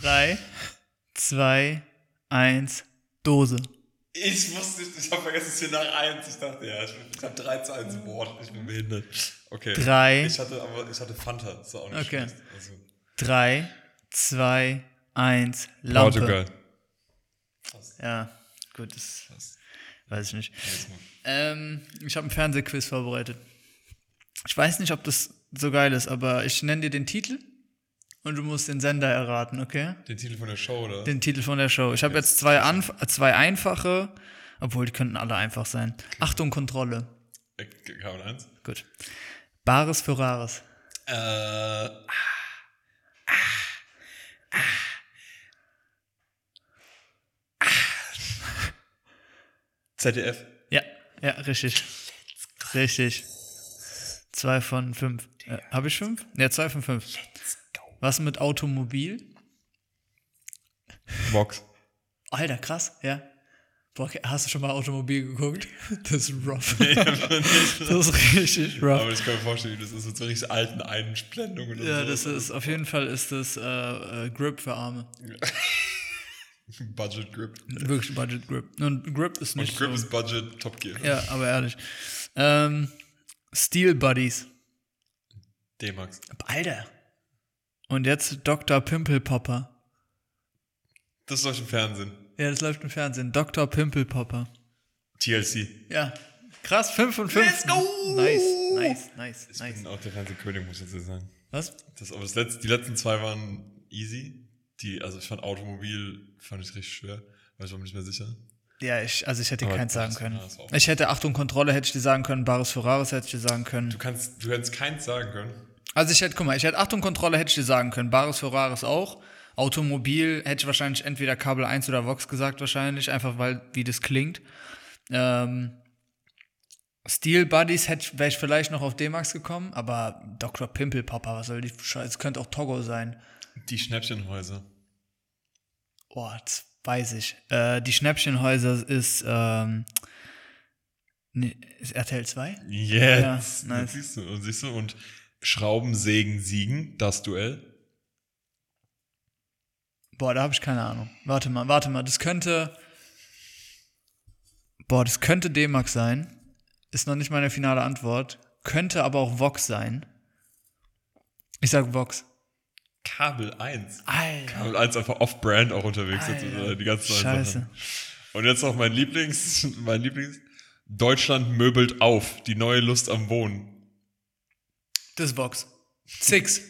3, 2, 1, Dose. Ich wusste nicht, ich habe vergessen, es hier nach 1. Ich dachte, ja, ich, ich habe 3 zu 1 Wort, ich bin behindert. Okay. Drei. Ich hatte aber, ich hatte Fanta, das war auch nicht Okay. schlecht. Also, 3, 2, 1, Lampe. Portugal. Ja, gut, das Krass. weiß ich nicht. Ähm, ich habe einen Fernsehquiz vorbereitet. Ich weiß nicht, ob das so geil ist, aber ich nenne dir den Titel und du musst den Sender erraten, okay? Den Titel von der Show, oder? Den Titel von der Show. Ich habe jetzt zwei, Anf zwei einfache, obwohl die könnten alle einfach sein. Achtung, Kontrolle. Äh, Kabel 1. Gut. Bares für Rares. Äh, ah, ah, ZDF. Ja, ja, richtig. Richtig. Zwei von fünf. Äh, habe ich fünf? Ja, zwei von fünf. Was mit Automobil? Vox. Alter, krass, ja. Boah, hast du schon mal Automobil geguckt? Das ist rough. Nee. Das ist richtig rough. Aber ich kann mir vorstellen, das ist mit so richtig alten Einblendungen. und Ja, so. das ist, auf jeden Fall ist das äh, äh, Grip für Arme. Budget Grip. Wirklich Budget Grip. Und Grip ist Und nicht Grip so. ist Budget Top Gear. Ja, aber ehrlich. Ähm, Steel Buddies. D-Max. Alter. Und jetzt Dr. Pimple Popper. Das doch im Fernsehen. Ja, das läuft im Fernsehen. Dr. Pimple Popper. TLC. Ja. Krass, 5 von 5. Let's go! Nice, nice, nice, Ich nice. bin auch der Fernsehkönig, muss ich jetzt sagen. Was? Das, aber das letzte, die letzten zwei waren easy. Die, also ich fand Automobil, fand ich richtig schwer, weil ich war mir nicht mehr sicher. Ja, ich, also ich hätte Aber keins sagen können. Ich hätte Achtung, Kontrolle hätte ich dir sagen können, Bares Ferraris hätte ich dir sagen können. Du kannst, du hättest keins sagen können. Also ich hätte, guck mal, ich hätte Achtung, Kontrolle hätte ich dir sagen können, Bares Ferraris auch. Automobil hätte ich wahrscheinlich entweder Kabel 1 oder Vox gesagt wahrscheinlich, einfach weil, wie das klingt. Ähm, Steel Buddies hätte wäre ich vielleicht noch auf D-Max gekommen, aber Dr. Pimple was soll die Scheiße, könnte auch Togo sein. Die Schnäppchenhäuser. Oh, das weiß ich. Äh, die Schnäppchenhäuser ist, ähm, nee, ist RTL 2? Jetzt. Ja, nice. Siehst du, und siehst du, und Schrauben, Sägen, Siegen, das Duell. Boah, da habe ich keine Ahnung. Warte mal, warte mal, das könnte. Boah, das könnte D-Max sein. Ist noch nicht meine finale Antwort. Könnte aber auch Vox sein. Ich sag Vox. Kabel 1. Alter. Kabel 1 einfach off-brand auch unterwegs. jetzt, Alter. äh, die ganzen neuen Scheiße. Sachen. Und jetzt noch mein Lieblings, mein Lieblings. Deutschland möbelt auf. Die neue Lust am Wohnen. Das Vox. Six.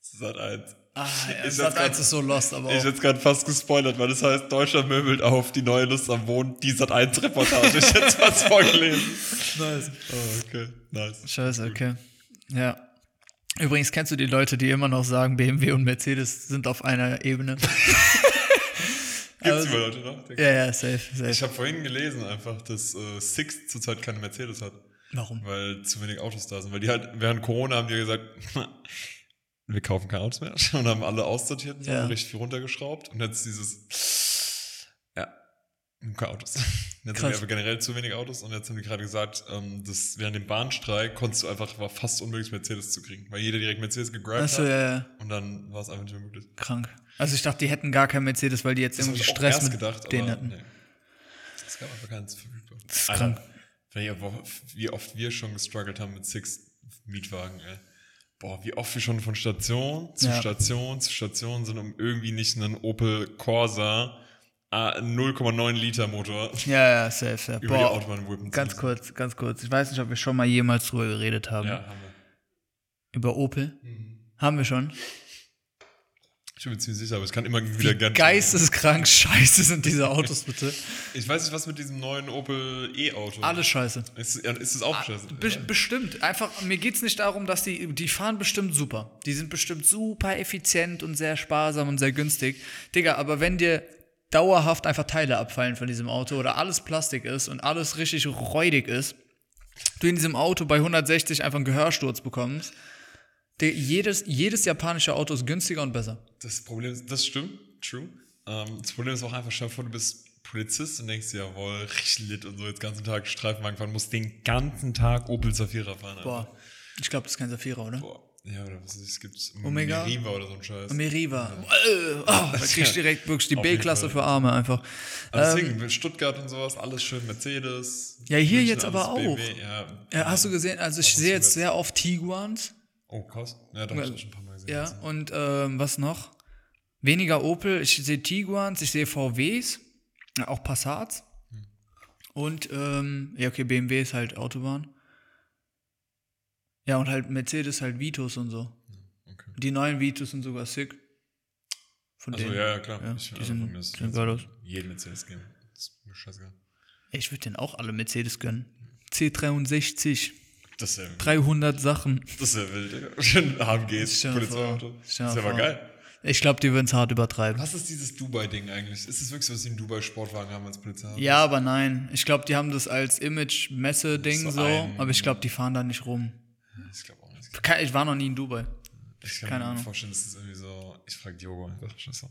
Sat 1. Ah, ja, Ich hab's grad- ist so lost, aber Ich auch. jetzt gerade fast gespoilert, weil das heißt, Deutschland möbelt auf, die neue Lust am Wohnen, die Sat 1 Reportage. Ich hätte was vorgelesen. Nice. Oh, okay. Nice. Scheiße, okay. Ja. Übrigens kennst du die Leute, die immer noch sagen, BMW und Mercedes sind auf einer Ebene. Gibt's Also- die Leute noch? ja, ja, safe, safe. Ich habe vorhin gelesen einfach, dass äh, Six zurzeit keine Mercedes hat, Warum? weil zu wenig Autos da sind. Weil die halt, während Corona haben die gesagt, wir kaufen keine Autos mehr und haben alle aussortiert und Ja. haben richtig viel runtergeschraubt. Und jetzt dieses, ja, keine Autos. Jetzt haben Krass. wir aber generell zu wenig Autos und jetzt haben die gerade gesagt, ähm, dass während dem Bahnstreik konntest du einfach, war fast unmöglich Mercedes zu kriegen, weil jeder direkt Mercedes gegrabt Achso, hat ja, ja. und dann war es einfach nicht mehr möglich. Krank. Also ich dachte, die hätten gar kein Mercedes, weil die jetzt Das irgendwie Stress mit gedacht, denen aber hatten. nee. Es gab einfach keins verfügbar. Das ist krank. Wie oft wir schon gestruggelt haben mit Six Mietwagen, ey. Boah, wie oft wir schon von Station zu Ja. Station zu Station sind, um irgendwie nicht einen Opel Corsa äh, 0,9 Liter Motor Ja, ja, safe, safe. über die Boah, Autobahn whippen zu ganz müssen. kurz, ganz kurz. Ich weiß nicht, ob wir schon mal jemals drüber geredet haben. Ja, haben wir. Über Opel. Mhm. Haben wir schon. Ich bin mir ziemlich sicher, aber es kann immer wieder Wie ganz. geisteskrank scheiße sind diese Autos, bitte. Ich weiß nicht, was mit diesem neuen Opel E-Auto. Alles scheiße. Ist, ist es auch scheiße? Be bestimmt. Einfach, mir geht's nicht darum, dass die, die fahren bestimmt super. Die sind bestimmt super effizient und sehr sparsam und sehr günstig. Digga, aber wenn dir dauerhaft einfach Teile abfallen von diesem Auto oder alles Plastik ist und alles richtig räudig ist, du in diesem Auto bei 160 einfach einen Gehörsturz bekommst, der, jedes, jedes japanische Auto ist günstiger und besser. Das Problem ist, das stimmt, true. Ähm, das Problem ist auch einfach, stell vor, du bist Polizist und denkst dir, jawohl, richtig lit und so, jetzt den ganzen Tag Streifenwagen fahren, musst den ganzen Tag Opel Zafira fahren. Boah, ich glaube, das ist kein Safira, oder? Boah. Ja, oder was ist es? Gibt Omega? Meriva oder so ein Scheiß. Meriva. Äh, oh, da krieg ich direkt wirklich die B-Klasse für Arme einfach. Also Ähm, deswegen, Stuttgart und sowas, alles schön Mercedes. Ja, hier München jetzt aber auch. Ja. ja, hast du gesehen, also ich sehe du jetzt? sehr oft Tiguans. Oh, krass. Ja, da hab ich schon ein paar Mal gesehen. Ja, und ähm, was noch? Weniger Opel, ich sehe Tiguans, ich sehe VWs, auch Passats. Hm. Und, ähm, ja, okay, BMW ist halt Autobahn. Ja, und halt Mercedes halt Vitos und so. Okay. Die neuen Vitos sind sogar sick. Von Also, denen. ja, ja, klar. Ja, ich, die also, sind- ist sehen geil aus. Jeden Mercedes geben. Das ist mir scheißegal. Ich würde denen auch alle Mercedes gönnen. C63, Das ist ja, 300 Sachen. das ist ja wild. Schön dir Polizeiauto. Das ist ja aber vor. geil. Ich glaube, die würden es hart übertreiben. Was ist dieses Dubai-Ding eigentlich? Ist es wirklich so, dass sie einen Dubai-Sportwagen haben als Polizei? Ja, aber nein. Ich glaube, die haben das als Image-Messe-Ding So so, aber ich glaube, die fahren da nicht rum. Ich glaube auch nicht. Ich war noch nie in Dubai. Ich kann Keine mir Ahnung. vorstellen, dass das irgendwie so. Ich frage Diogo einfach. Scheiße.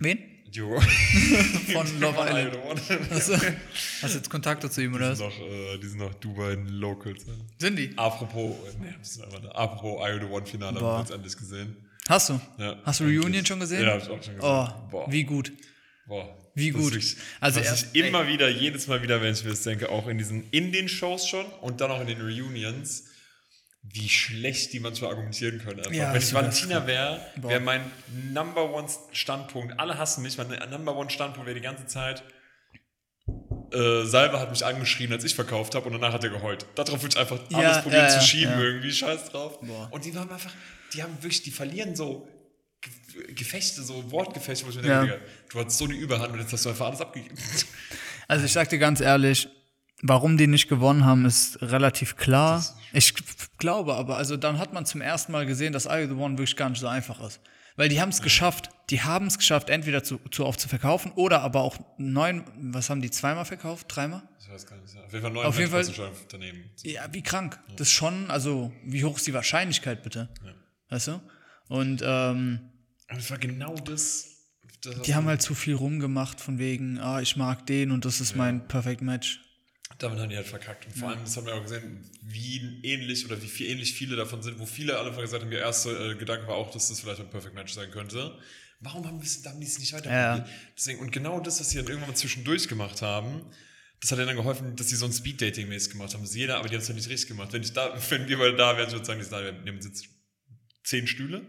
Wen? Diogo. Von Love Island. Hast du, hast du jetzt Kontakte zu ihm oder Die was? sind noch, äh, die sind noch Dubai Locals. Sind die? Apropos, äh, nee, das ist einfach da. Apropos I the One Finale haben wir jetzt endlich gesehen. Hast du? Ja, Hast du endlich. Reunion schon gesehen? Ja, hab ich auch schon gesehen. Oh, Boah. wie gut. Boah. wie Das gut. ist wirklich- Also was erst- ich immer wieder, jedes Mal wieder, wenn ich mir das denke, auch in diesen, in den Shows schon und dann auch in den Reunions, wie schlecht die manchmal argumentieren können. Einfach. Ja, wenn ich Valentina wäre, wäre mein Number One Standpunkt, alle hassen mich, mein Number One Standpunkt wäre die ganze Zeit, äh, Salva hat mich angeschrien, als ich verkauft habe und danach hat er geheult. Darauf würde ich einfach Ja, alles probieren ja, zu schieben ja. irgendwie, scheiß drauf. Boah. Und die haben einfach, die haben wirklich, die verlieren so Ge- Gefechte, so Wortgefechte, wo ich mir denke, du hattest so eine Überhand und jetzt hast du einfach alles abgegeben. Also ich sag dir ganz ehrlich, warum die nicht gewonnen haben, ist relativ klar. Ich g- glaube aber, also dann hat man zum ersten Mal gesehen, dass I the One wirklich gar nicht so einfach ist. Weil die haben es geschafft, die haben es geschafft, entweder zu, zu oft zu verkaufen oder aber auch neun, was haben die zweimal verkauft? Dreimal? Ich weiß gar nicht. Ja. Auf jeden Fall neun Auf jeden Fall- daneben. Ja, wie krank. Das ist schon, also wie hoch ist die Wahrscheinlichkeit bitte? Weißt du? Und ähm, Aber es war genau das. das die haben halt zu viel rumgemacht von wegen, ah, ich mag den und das ist mein Perfect Match. Damit haben die halt verkackt. Und vor allem, das haben wir auch gesehen, wie ähnlich oder wie viel ähnlich viele davon sind, wo viele alle gesagt haben, ihr erster äh, Gedanke war auch, dass das vielleicht ein Perfect Match sein könnte. Warum haben, wir, es- haben die es nicht weiter Ja. Deswegen, und genau das, was sie dann irgendwann mal zwischendurch gemacht haben, das hat ja dann geholfen, dass sie so ein Speed-Dating-mäßig gemacht haben. Ist jeder, aber die haben es ja nicht richtig gemacht. Wenn, ich da, wenn wir beide da wären, ich würde sagen, die sind da, wir nehmen jetzt zehn Stühle.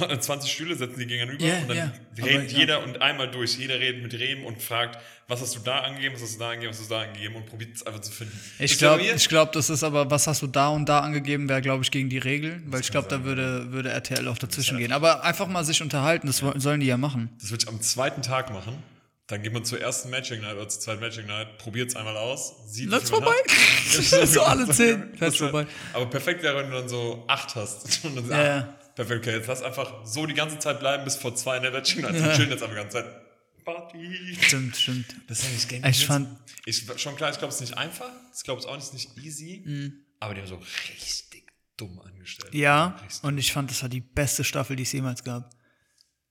Und 20 Stühle setzen die gegenüber Ja, und dann ja. redet Aber ja. jeder und einmal durch. Jeder redet mit Rehm und fragt, was hast du da angegeben, was hast du da angegeben, was hast du da angegeben und probiert es einfach zu finden. Ich glaube, ja ich das ist aber, was hast du da und da angegeben, wäre, glaube ich, gegen die Regeln, weil ich glaube, da würde, würde RTL auch dazwischen gehen. Aber einfach mal sich unterhalten, das wollen- sollen die ja machen. Das würde ich am zweiten Tag machen. Dann geht man zur ersten Matching Night oder zur zweiten Matching Night, probiert es einmal aus, sieht man vorbei. so alle zehn. Das vorbei. Aber perfekt wäre, wenn du dann so acht hast. Und dann Ja, ah, ja. Perfekt, okay, jetzt lass einfach so die ganze Zeit bleiben bis vor zwei in der Matching Night. Wir chillen jetzt einfach die ganze Zeit. Party. Stimmt, stimmt. Das ist eigentlich genial. Ich fand- Ich, schon klar, ich glaube, es ist nicht einfach. Ich glaube, es ist auch nicht, nicht easy. Mhm. Aber die haben so richtig dumm angestellt. Ja, und ich fand, das war die beste Staffel, die es jemals gab.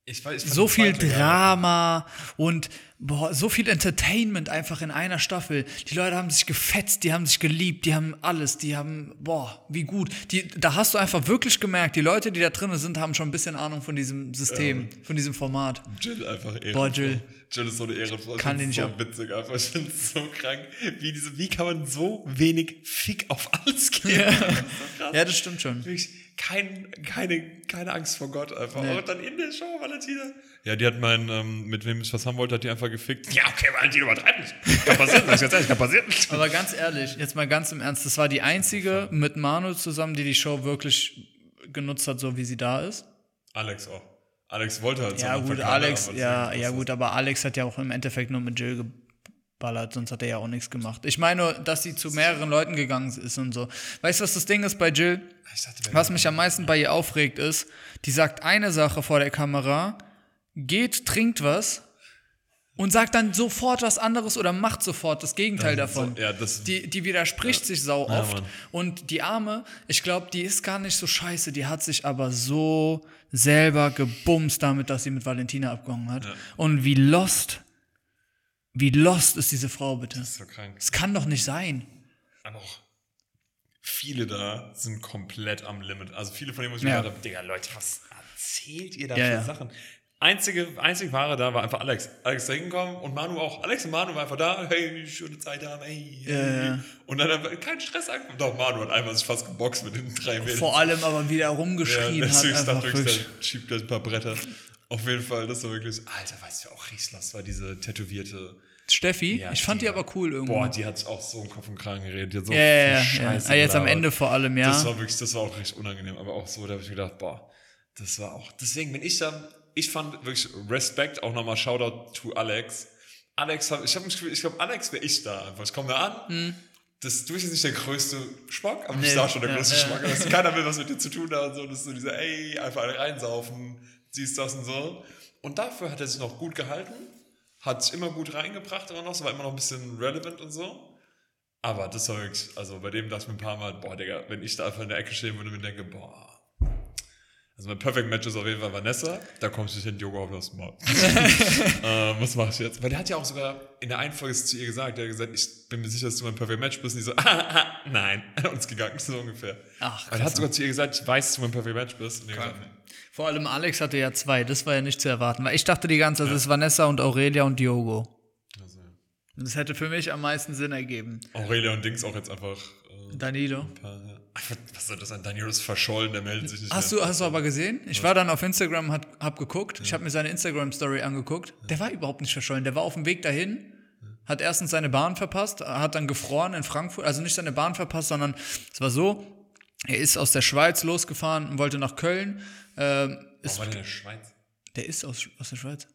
Ich, weiß- ich So viel. Drama und boah, so viel Entertainment einfach in einer Staffel. Die Leute haben sich gefetzt, die haben sich geliebt, die haben alles, die haben, boah, wie gut. Die, da hast du einfach wirklich gemerkt, die Leute, die da drin sind, haben schon ein bisschen Ahnung von diesem System, von diesem Format. Jill einfach Ehrenfrau. Boah, Jill. Jill ist so eine Ehrenfrau. Ich Kann find's die so nicht ab- witzig einfach. Ich finde so krank. Wie, diese, wie kann man so wenig Fick auf alles geben? Ja. Das so. Ja, das stimmt schon. Wirklich kein, keine, keine Angst vor Gott einfach. Nee. Und dann in der Show, Valentina. Ja, die hat meinen, ähm, mit wem ich was haben wollte, hat die einfach gefickt. Ja, okay, Valentina, übertreib nicht. Kann passieren, sag ich ganz ehrlich, kann passieren. Aber ganz ehrlich, jetzt mal ganz im Ernst, das war die einzige mit Manu zusammen, die die Show wirklich genutzt hat, so wie sie da ist. Alex auch. Alex wollte halt so Ja gut, Alex, ja, ja ist gut, aber Alex hat ja auch im Endeffekt nur mit Jill geballert, sonst hat er ja auch nichts gemacht. Ich meine, nur, dass sie zu mehreren Leuten gegangen ist und so. Weißt du, was das Ding ist bei Jill? Was mich am meisten bei ihr aufregt ist, die sagt eine Sache vor der Kamera, geht, trinkt was und sagt dann sofort was anderes oder macht sofort das Gegenteil Das davon. so- ja, das- die, die widerspricht sich sau Ja, oft. Mann. und die Arme, ich glaube, die ist gar nicht so scheiße. Die hat sich aber so selber gebumst damit, dass sie mit Valentina abgehangen hat. Und wie lost, wie lost ist diese Frau bitte? Das ist so krank. Das kann doch nicht sein. Aber auch viele da sind komplett am Limit. Also viele von denen, wo ich Ja. mir gedacht habe, Digga, Leute, was erzählt ihr da Ja, für ja. Sachen? Einzige, einzig Wahre da war einfach Alex. Alex ist da hingekommen und Manu auch. Alex und Manu waren einfach da. Hey, schöne Zeit haben. Hey. Ja. Und dann einfach kein Stress angekommen. Doch, Manu hat einmal sich fast geboxt mit den drei Mädels. Vor allem aber wieder rumgeschrien Ja, hat. Einfach dachte ich, schiebt gleich ein paar Bretter. Auf jeden Fall, das war wirklich. Alter, weißt du, auch Rieslas war diese tätowierte. Steffi, Ja, ich fand die die- aber cool irgendwo. Boah, die hat auch so im Kopf und Kragen geredet. Die hat so ja, ja, viel ja. Scheiße Ah, Jetzt am. Ende vor allem, ja. Das war wirklich, das war auch richtig unangenehm. Aber auch so, da habe ich gedacht, boah, das war auch. Deswegen bin ich da, ich fand wirklich Respekt, auch nochmal Shoutout to Alex. Alex, hab, ich habe Gefühl, ich glaube, Alex wäre ich da einfach. Ich komme da an. Das, du bist jetzt nicht der größte Schmock, aber Hm. Nee, da schon der ja, größte ja. Schmock. Das, keiner will was mit dir zu tun haben und so. Das ist so dieser, ey, einfach alle reinsaufen, siehst das und so. Und dafür hat er sich noch gut gehalten, hat sich immer gut reingebracht, immer noch, so war immer noch ein bisschen relevant und so. Aber das war wirklich, also bei dem dachte ich mir ein paar Mal, boah, Digga, wenn ich da einfach in der Ecke stehen würde und mir denke, boah. Also mein Perfect Match ist auf jeden Fall Vanessa. Da kommst du nicht hin, Yoga auf das Maul. ähm, was mach ich jetzt? Weil der hat ja auch sogar in der einen Folge zu ihr gesagt, der hat gesagt, ich bin mir sicher, dass du mein Perfect Match bist. Und die so, ah, ah, nein. Und ist gegangen, so ungefähr. Ach, Aber er hat sogar zu ihr gesagt, ich weiß, dass du mein Perfect Match bist. Und die gesagt. Vor allem Alex hatte ja zwei, das war ja nicht zu erwarten. Weil ich dachte die ganze Zeit, das ist Vanessa und Aurelia und Diogo. Also, ja. Das hätte für mich am meisten Sinn ergeben. Aurelia und Dings auch jetzt einfach. Äh, Danilo. ein paar, ja. Was soll das sein? Danilo ist verschollen, der meldet sich nicht Hast mehr. du, hast du aber gesehen? Ich war dann auf Instagram, hat, hab geguckt. Ich habe mir seine Instagram-Story angeguckt. Der war überhaupt nicht verschollen. Der war auf dem Weg dahin, hat erstens seine Bahn verpasst, hat dann gefroren in Frankfurt. Also nicht seine Bahn verpasst, sondern es war so, er ist aus der Schweiz losgefahren und wollte nach Köln. Ähm, Warum war der Schweiz? der ist aus, aus der Schweiz.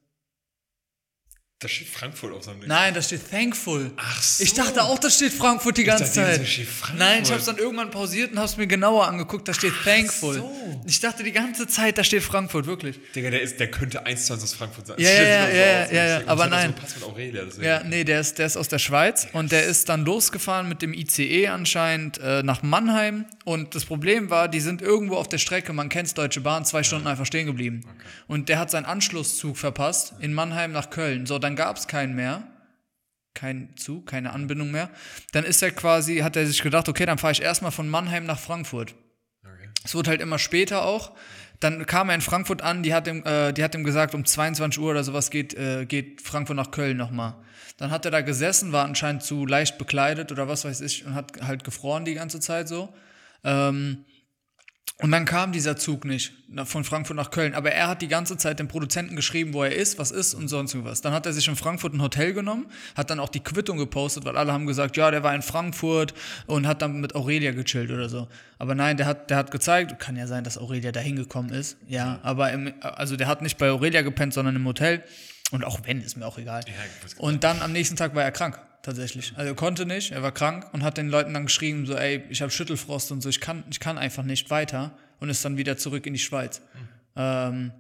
Da steht Frankfurt auf seinem Ding. Nein, da steht Thankful. Ach so. Ich dachte auch, da steht Frankfurt die ganze dachte, da Zeit. steht Frankfurt. Nein, ich habe es dann irgendwann pausiert und habe es mir genauer angeguckt. Da steht Thankful. so. Ich dachte die ganze Zeit, da steht Frankfurt, wirklich. Digga, der, ist, der könnte eins zu eins aus Frankfurt sein. Ja, ja, ja, so aus. ja, ja, ja, ich- aber nein. So Aurelia. Ja, nee, der ist, der ist aus der Schweiz und der ist dann losgefahren mit dem ICE anscheinend äh, nach Mannheim. Und das Problem war, die sind irgendwo auf der Strecke, man kennt's Deutsche Bahn, zwei Stunden einfach stehen geblieben. Und der hat seinen Anschlusszug verpasst in Mannheim nach Köln. So, dann gab's keinen mehr. Kein Zug, keine Anbindung mehr. Dann ist er quasi, hat er sich gedacht, okay, dann fahre ich erstmal von Mannheim nach Frankfurt. Okay. Es wurde halt immer später auch. Dann kam er in Frankfurt an, die hat ihm, äh, die hat ihm gesagt, um 22 Uhr oder sowas geht, äh, geht Frankfurt nach Köln nochmal. Dann hat er da gesessen, war anscheinend zu leicht bekleidet oder was weiß ich und hat halt gefroren die ganze Zeit so. Ähm, und dann kam dieser Zug nicht von Frankfurt nach Köln. Aber er hat die ganze Zeit dem Produzenten geschrieben, wo er ist, was ist und sonst was. Dann hat er sich in Frankfurt ein Hotel genommen, hat dann auch die Quittung gepostet, weil alle haben gesagt, ja, der war in Frankfurt und hat dann mit Aurelia gechillt oder so. Aber nein, der hat, der hat gezeigt, kann ja sein, dass Aurelia da hingekommen ist. Ja, aber im, also der hat nicht bei Aurelia gepennt, sondern im Hotel. Und auch wenn, ist mir auch egal. Ja, Und dann am nächsten Tag war er krank, tatsächlich. Also er konnte nicht, er war krank und hat den Leuten dann geschrieben, so, ey, ich habe Schüttelfrost und so, ich kann, ich kann einfach nicht weiter und ist dann wieder zurück in die Schweiz. Ähm,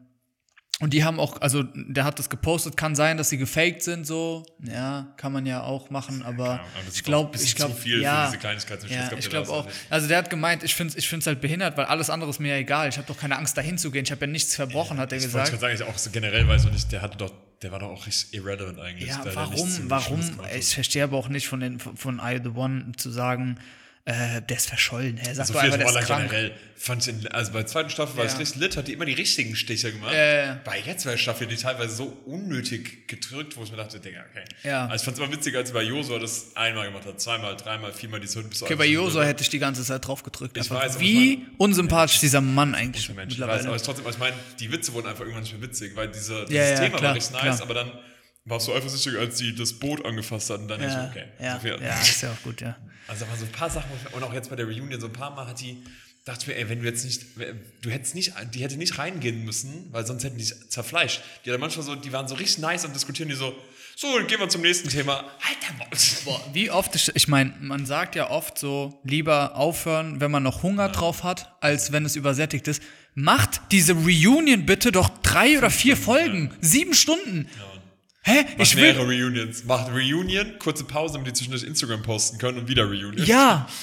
und die haben auch, also der hat das gepostet, kann sein, dass sie gefaked sind, so, ja, kann man ja auch machen, aber Ahnung, aber ich glaube, ich glaube, ja, ja, ich glaube auch. Also der hat gemeint, ich finde es ich find's halt behindert, weil alles andere ist mir ja egal. Ich habe doch keine Angst, dahin zu gehen. Ich habe ja nichts verbrochen, hat er Ich wollte gesagt. sagen, ich auch so generell weiß ich nicht, der hatte doch, der war doch auch irrelevant eigentlich. Ja, warum, warum? Ich verstehe aber auch nicht von, den, von I The One zu sagen, äh, der ist verschollen. Er sagt Also doch einfach, der ist generell, fand ich in, also bei der zweiten Staffel war Ja. es richtig lit, hat die immer die richtigen Stiche gemacht. Ja. Bei jetzt war Staffel die teilweise so unnötig gedrückt, wo ich mir dachte, Digga, okay. Ja. Also ich fand es immer witziger, als bei Josua das einmal gemacht hat, zweimal, dreimal, viermal die Hütte. Okay, bei Josua hätte ich die ganze Zeit drauf gedrückt. Ich einfach. weiß, Wie ich unsympathisch dieser Mann eigentlich Mensch, ich weiß, aber trotzdem, aber ich meine, die Witze wurden einfach irgendwann nicht mehr witzig, weil diese, dieses Ja, ja, Thema klar, war richtig nice, klar. aber dann warst du eifersüchtig, als sie das Boot angefasst hat und dann ja, okay. ja, so ja, ist ja auch gut, ja. Also waren so ein paar Sachen, ich- und auch jetzt bei der Reunion, so ein paar Mal hat die, dachte ich mir, ey, wenn du jetzt nicht, du hättest nicht, die hätte nicht reingehen müssen, weil sonst hätten die zerfleischt. Die hatten manchmal so, die waren so richtig nice und diskutieren die so, so, dann gehen wir zum nächsten Thema. Der Maul. Boah, wie oft, ich, ich meine, man sagt ja oft so, lieber aufhören, wenn man noch Hunger drauf hat, als wenn es übersättigt ist. Macht diese Reunion bitte doch drei oder vier Folgen. Sieben Stunden. Hä? Macht Ich will. mehrere Reunions. Macht Reunion, kurze Pause, damit die zwischendurch Instagram posten können und wieder Reunion. Ja.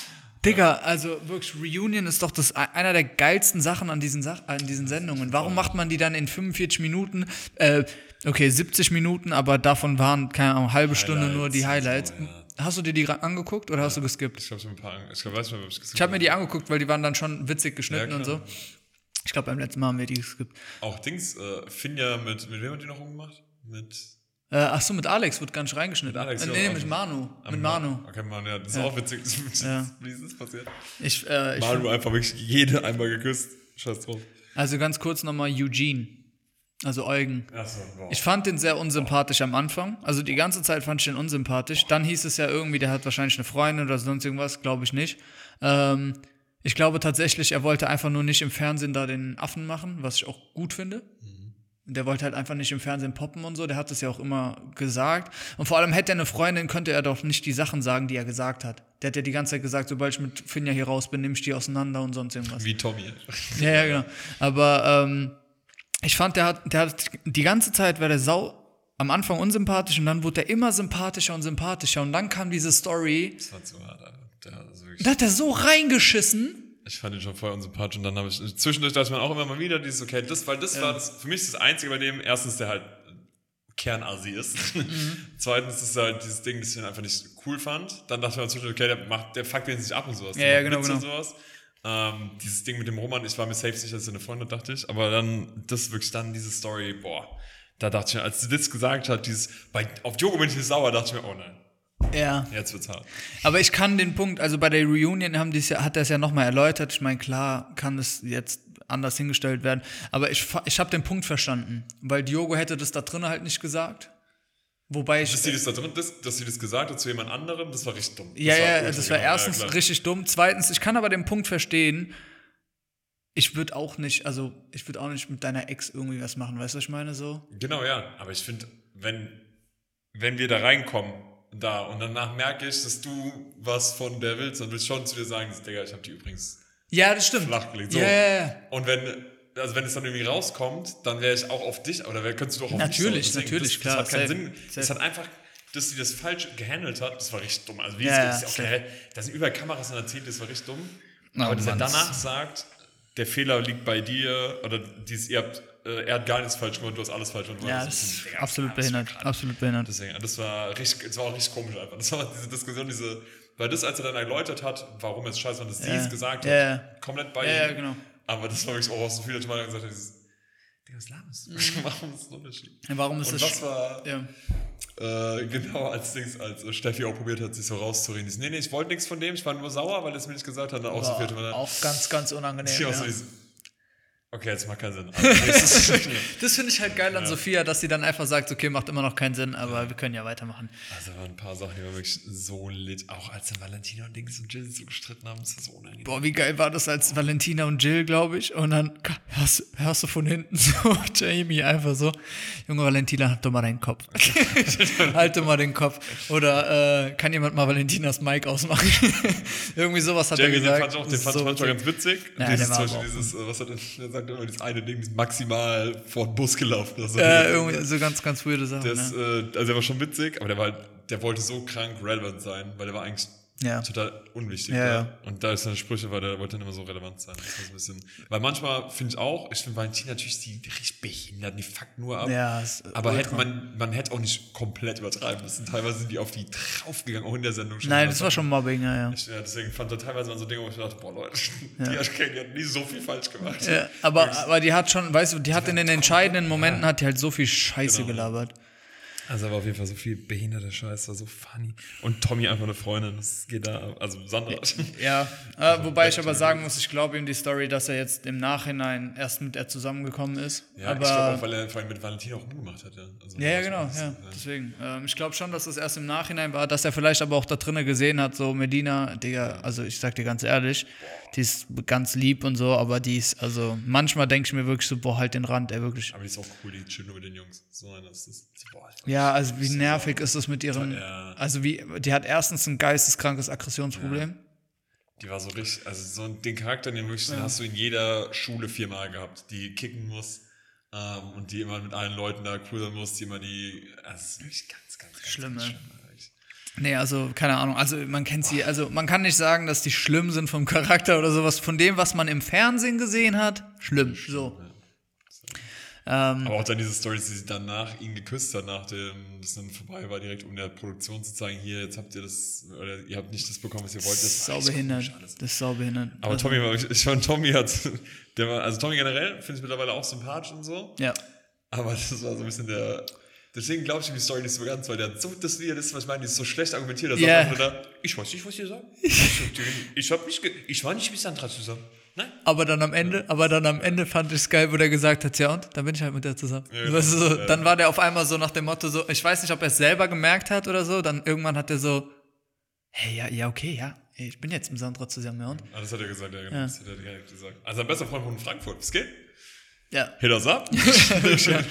Digga, also wirklich, Reunion ist doch das einer der geilsten Sachen an diesen, Sach an diesen Sendungen. Warum macht man die dann in 45 Minuten? Äh, okay, 70 Minuten, aber davon waren, keine Ahnung, halbe Stunde nur die Highlights. So, ja. Hast du dir die angeguckt oder hast du geskippt? Ich glaube, paar. Ich glaub, weiß nicht ob ich Ich habe mir die angeguckt, weil die waren dann schon witzig geschnitten Ja, und so. Ich glaube, beim letzten Mal haben wir die geskippt. Auch Dings, äh, Finja mit, mit wem hat die noch rumgemacht? Mit. Äh, ach so, mit Alex wird gar nicht reingeschnitten. Mit Alex, äh, nee, mit Manu. Ah, mit Manu. Okay, Manu, ja, das ist Ja. auch witzig. Ja. Wie ist das passiert? Ich, äh, ich Manu einfach wirklich jede einmal geküsst. Scheiß drauf. also ganz kurz nochmal Eugene. Also Eugen. Achso, wow. Ich fand den sehr unsympathisch am Anfang. Also die ganze Zeit fand ich den unsympathisch. Dann hieß es ja irgendwie, der hat wahrscheinlich eine Freundin oder sonst irgendwas. Glaube ich nicht. Ähm, ich glaube tatsächlich, er wollte einfach nur nicht im Fernsehen da den Affen machen, was ich auch gut finde. Der wollte halt einfach nicht im Fernsehen poppen und so. Der hat das ja auch immer gesagt. Und vor allem hätte er eine Freundin, könnte er doch nicht die Sachen sagen, die er gesagt hat. Der hat ja die ganze Zeit gesagt, sobald ich mit Finja hier raus bin, nehme ich die auseinander und sonst irgendwas. Wie Tommy. Ja, ja, genau. Aber ähm, ich fand, der hat, der hat die ganze Zeit war der sau am Anfang unsympathisch und dann wurde er immer sympathischer und sympathischer und dann kam diese Story. Das war zu hart, Alter. Da hat er so reingeschissen. Ich fand ihn schon voll unsympathisch und dann habe ich zwischendurch dachte man auch immer mal wieder dieses, okay, das, weil das war das, für mich ist das Einzige bei dem, erstens, der halt Kernasi ist. Mhm. Zweitens ist halt dieses Ding, das ich einfach nicht cool fand. Dann dachte man zwischendurch, okay, der macht, der fuckt den sich ab und sowas. Ja, ja, genau, Witze und genau. sowas. Ähm, dieses Ding mit dem Roman, ich war mir safe sicher, dass er eine Freundin, dachte ich. Aber dann, das wirklich dann diese Story, boah. Da dachte ich mir, als sie das gesagt hat, dieses, bei, auf Diogo bin ich nicht sauer, dachte ich mir, oh nein, Ja. jetzt wird's hart. Aber ich kann den Punkt, also bei der Reunion haben die's ja, hat er es ja nochmal erläutert. Ich meine, klar kann es jetzt anders hingestellt werden. Aber ich, ich habe den Punkt verstanden. Weil Diogo hätte das da drin halt nicht gesagt. Wobei ich. Dass sie das da drin, das, dass sie das gesagt hat zu jemand anderem, das war richtig dumm. Ja, das ja, das war genau, erstens ja, richtig dumm. Zweitens, ich kann aber den Punkt verstehen. Ich würde auch nicht, also ich würde auch nicht mit deiner Ex irgendwie was machen, weißt du, was ich meine so? Genau, ja. Aber ich finde, wenn, wenn wir da reinkommen, da, und danach merke ich, dass du was von der willst, dann will ich schon zu dir sagen, Digga, ich habe die übrigens Ja, das stimmt. flachgelegt. So. Ja. Und wenn, also wenn es dann irgendwie rauskommt, dann wäre ich auch auf dich, oder könntest du auch auf Natürlich, mich sauer. natürlich, das, klar, Das hat keinen safe, Sinn. safe. Es hat einfach, dass sie das falsch gehandelt hat, das war richtig dumm. Also wie es ja, ist, okay, da sind überall Kameras und erzählt, das war richtig dumm. Oh, Aber dass er danach sagt, der Fehler liegt bei dir, oder dieses, ihr habt, er hat gar nichts falsch gemacht, du hast alles falsch gemacht. Ja, Das das ist- absolut das behindert. Absolut behindert. Deswegen, das war richtig, das war auch richtig komisch einfach. Das war diese Diskussion, diese, weil das, als er dann erläutert hat, warum es scheiße war, dass sie Ja. es gesagt hat, ja. komplett bei Ja, ihm. ja, genau. Aber das war wirklich auch so viele Mal gesagt, hat, dieses, Digga, was laberst du? Warum ist das Unterschied? Warum ist Und das? was war, ja. äh, genau als Dings, als äh, Steffi auch probiert hat, sich so rauszureden. Die so, nee, nee, ich wollte nichts von dem, ich war nur sauer, weil er es mir nicht gesagt hat. Dann auch so vierte Mal. auch ganz, ganz unangenehm. Ich auch Ja. so dieses, okay, jetzt macht keinen Sinn. Also, Das finde ich halt geil an Sophia, dass sie dann einfach sagt, okay, macht immer noch keinen Sinn, aber wir können ja weitermachen. also waren ein paar Sachen, die waren wirklich so lit. Auch als dann Valentina und Dings und Jill so gestritten haben, das war so unangenehm. Boah, wie geil war das als Valentina und Jill, glaube ich. Und dann hörst, hörst du von hinten so Jamie einfach so, Junge Valentina, halt doch mal deinen Kopf. halt doch mal den Kopf. Oder äh, kann jemand mal Valentinas Mic ausmachen? Irgendwie sowas hat Jamie, er den gesagt. fand ich auch, den Das ist fand ich so manchmal witzig. ganz witzig. Ja, dieses, der war dieses, äh, was hat er, der sagt immer, dieses eine Ding, dieses maximal vor den Bus gelaufen. oder so. Äh, irgendwie so ganz, ganz weirde Sachen. Das, ne? äh, also der war schon witzig, aber der war halt, der wollte so krank relevant sein, weil der war eigentlich Ja. total unwichtig. Ja, Ja. Und da ist seine Sprüche, weil der wollte dann immer so relevant sein. So bisschen, weil manchmal finde ich auch, ich finde Valentina natürlich die richtig behindert, die fuckt nur ab. Ja, aber hätte man, man hätte auch nicht komplett übertreiben müssen. Teilweise sind die auf die draufgegangen, auch in der Sendung schon. Nein, das war schon Mobbing, ja, ja. Ich, ja, deswegen fand er teilweise an so Dinge, wo ich dachte, boah Leute, die, hat, die hat nie so viel falsch gemacht. Ja, aber, aber die hat schon, weißt du, die hat in den entscheidenden Momenten hat die halt so viel Scheiße Genau. gelabert. Also war auf jeden Fall so viel behinderte Scheiße, war so funny. Und Tommy einfach eine Freundin, das geht da, also Sandra. Ja, äh, wobei ich aber sagen muss, ich glaube ihm die Story, dass er jetzt im Nachhinein erst mit er zusammengekommen ist. Ja, aber ich glaube auch, weil er vor allem mit Valentin auch rumgemacht hat, ja. Also, Ja, ja, also, genau, ja. Deswegen. Ähm, ich glaube schon, dass das erst im Nachhinein war, dass er vielleicht aber auch da drinnen gesehen hat, so Medina, Digga, also ich sag dir ganz ehrlich, die ist ganz lieb und so, aber die ist, also manchmal denke ich mir wirklich so, boah, halt den Rand, ey, wirklich. Aber die ist auch cool, die chillt nur mit den Jungs. So einer ist das. Boah, Ja, also wie nervig ist das mit ihrem, Ja. also wie, die hat erstens ein geisteskrankes Aggressionsproblem. Die war so richtig, also so den Charakter, den wirklich, den hast du in jeder Schule viermal gehabt, die kicken muss ähm, und die immer mit allen Leuten da cruisen muss, die immer die, also das ist wirklich ganz, ganz, ganz Schlimm, ganz schlimm. Nee, also keine Ahnung. Also man kennt sie, also man kann nicht sagen, dass die schlimm sind vom Charakter oder sowas. Von dem, was man im Fernsehen gesehen hat, schlimm. So. Ähm, Aber auch dann diese Story, dass sie danach ihn geküsst hat, nachdem das dann vorbei war, direkt um der Produktion zu zeigen, hier, jetzt habt ihr das, oder ihr habt nicht das bekommen, was ihr wollt. das ist saubehindert. Das ist saubehindert. Aber Also, Tommy ich, ich fand, Tommy hat, der war, also Tommy generell finde ich mittlerweile auch sympathisch und so. Ja. Aber das war so ein bisschen der. Deswegen glaube ich die Story nicht so ganz, weil der so das Video, das, was ich meine, die ist so schlecht argumentiert. Ja. einfach nur da, ich weiß nicht, was ihr sagt. Ich, ich, hab nicht, ich war nicht mit Sandra zusammen. Nein. Aber dann am Ende, aber dann am Ende fand ich es geil, wo der gesagt hat, ja und, dann bin ich halt mit der zusammen. Ja, weißt du, so, ja. Dann war der auf einmal so nach dem Motto so, ich weiß nicht, ob er es selber gemerkt hat oder so, dann irgendwann hat er so, hey, ja, ja, okay, ja, ich bin jetzt mit Sandra zusammen, ja und? Ah, das hat er gesagt, ja, genau. Ja. Das hat er direkt gesagt. Also sein bester Freund in Frankfurt. Was geht? Ja. Hit us up.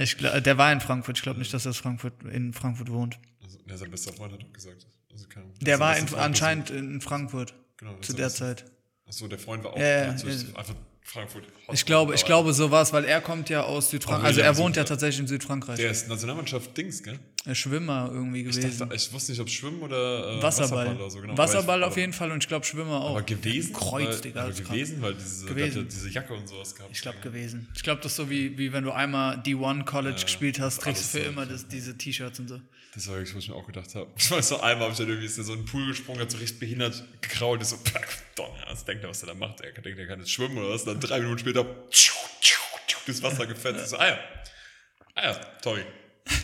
Ich, glaub, der war in Frankfurt, ich glaube nicht, dass er Frankfurt, in Frankfurt wohnt. Also, ja, sein bester Freund hat doch gesagt. Also kein, Der sein war in, anscheinend in Frankfurt Genau, zu der Zeit. Achso, der Freund war auch. Ja, ja, also ja. einfach Frankfurt. Ich glaube, ich glaube, so war es, weil er kommt ja aus Südfrankreich. Also er wohnt ja ja. tatsächlich in Südfrankreich. Der ist Nationalmannschaft Dings, gell? Er ist Schwimmer irgendwie Ich, gewesen. dachte, ich wusste nicht, ob Schwimmen oder äh, Wasserball. oder so. Genau. Wasserball ich- auf jeden Fall und ich glaube Schwimmer auch. Aber gewesen? Kreuz, Digga. Aber gewesen, weil diese, Gewesen. der hat diese Jacke und sowas gehabt. Ich glaube gewesen. Ich glaube, das ist so wie, wie wenn du einmal D1 College gespielt hast, trägst du für immer das, diese T-Shirts und so. Das war wirklich, was ich mir auch gedacht habe. Ich weiß so, einmal habe ich dann irgendwie so in den Pool gesprungen, hat so richtig behindert gekrault, ist so, Donner, was denkt er, was er da macht? Er denkt, er kann jetzt schwimmen oder was? Und dann drei Minuten später, das Wasser gefetzt. Ich so, ah ja. Ah ja, sorry.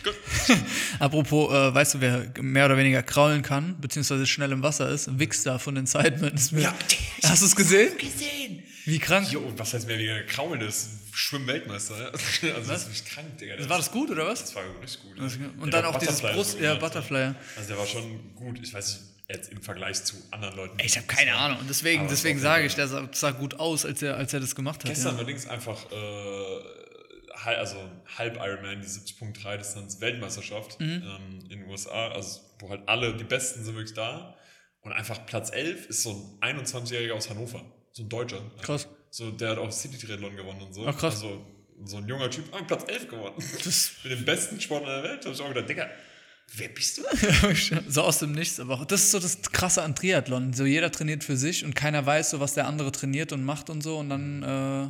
Gut. Apropos, äh, weißt du, wer mehr oder weniger kraulen kann, beziehungsweise schnell im Wasser ist? Wixter von den Sidemen. Ist mir, Ja, Hast du es gesehen? gesehen. Wie krank? Jo, und was heißt mehr weniger kraulen? Das ist Schwimm-Weltmeister. ja? Also das ist wirklich krank, Digga. Das War das gut oder was? Das war richtig gut. Und Der dann auch dieses Brust, ja, Butterfly. ja. Also der war schon gut. Ich weiß nicht, jetzt im Vergleich zu anderen Leuten. Ich habe keine Ahnung. Und deswegen, Aber deswegen sage ich, der sah, sah gut aus, als er, als er das gemacht hat. Gestern Ja. war Dings einfach, äh, halb, also halb Ironman, die 70.3 Distanz Weltmeisterschaft Mhm. ähm, in den USA, also wo halt alle, die Besten sind wirklich da. Und einfach Platz 11 ist so ein 21-Jähriger aus Hannover, so ein Deutscher. Krass. So, der hat auch City Triathlon gewonnen und so. Ach, krass. Also so ein junger Typ, ah, Platz 11 gewonnen. Das- Mit dem besten Sportler der Welt. Da hab ich auch gedacht, Digga, wer bist du? so aus dem Nichts. Aber auch, das ist so das Krasse an Triathlon. So jeder trainiert für sich und keiner weiß so, was der andere trainiert und macht und so. Und dann äh,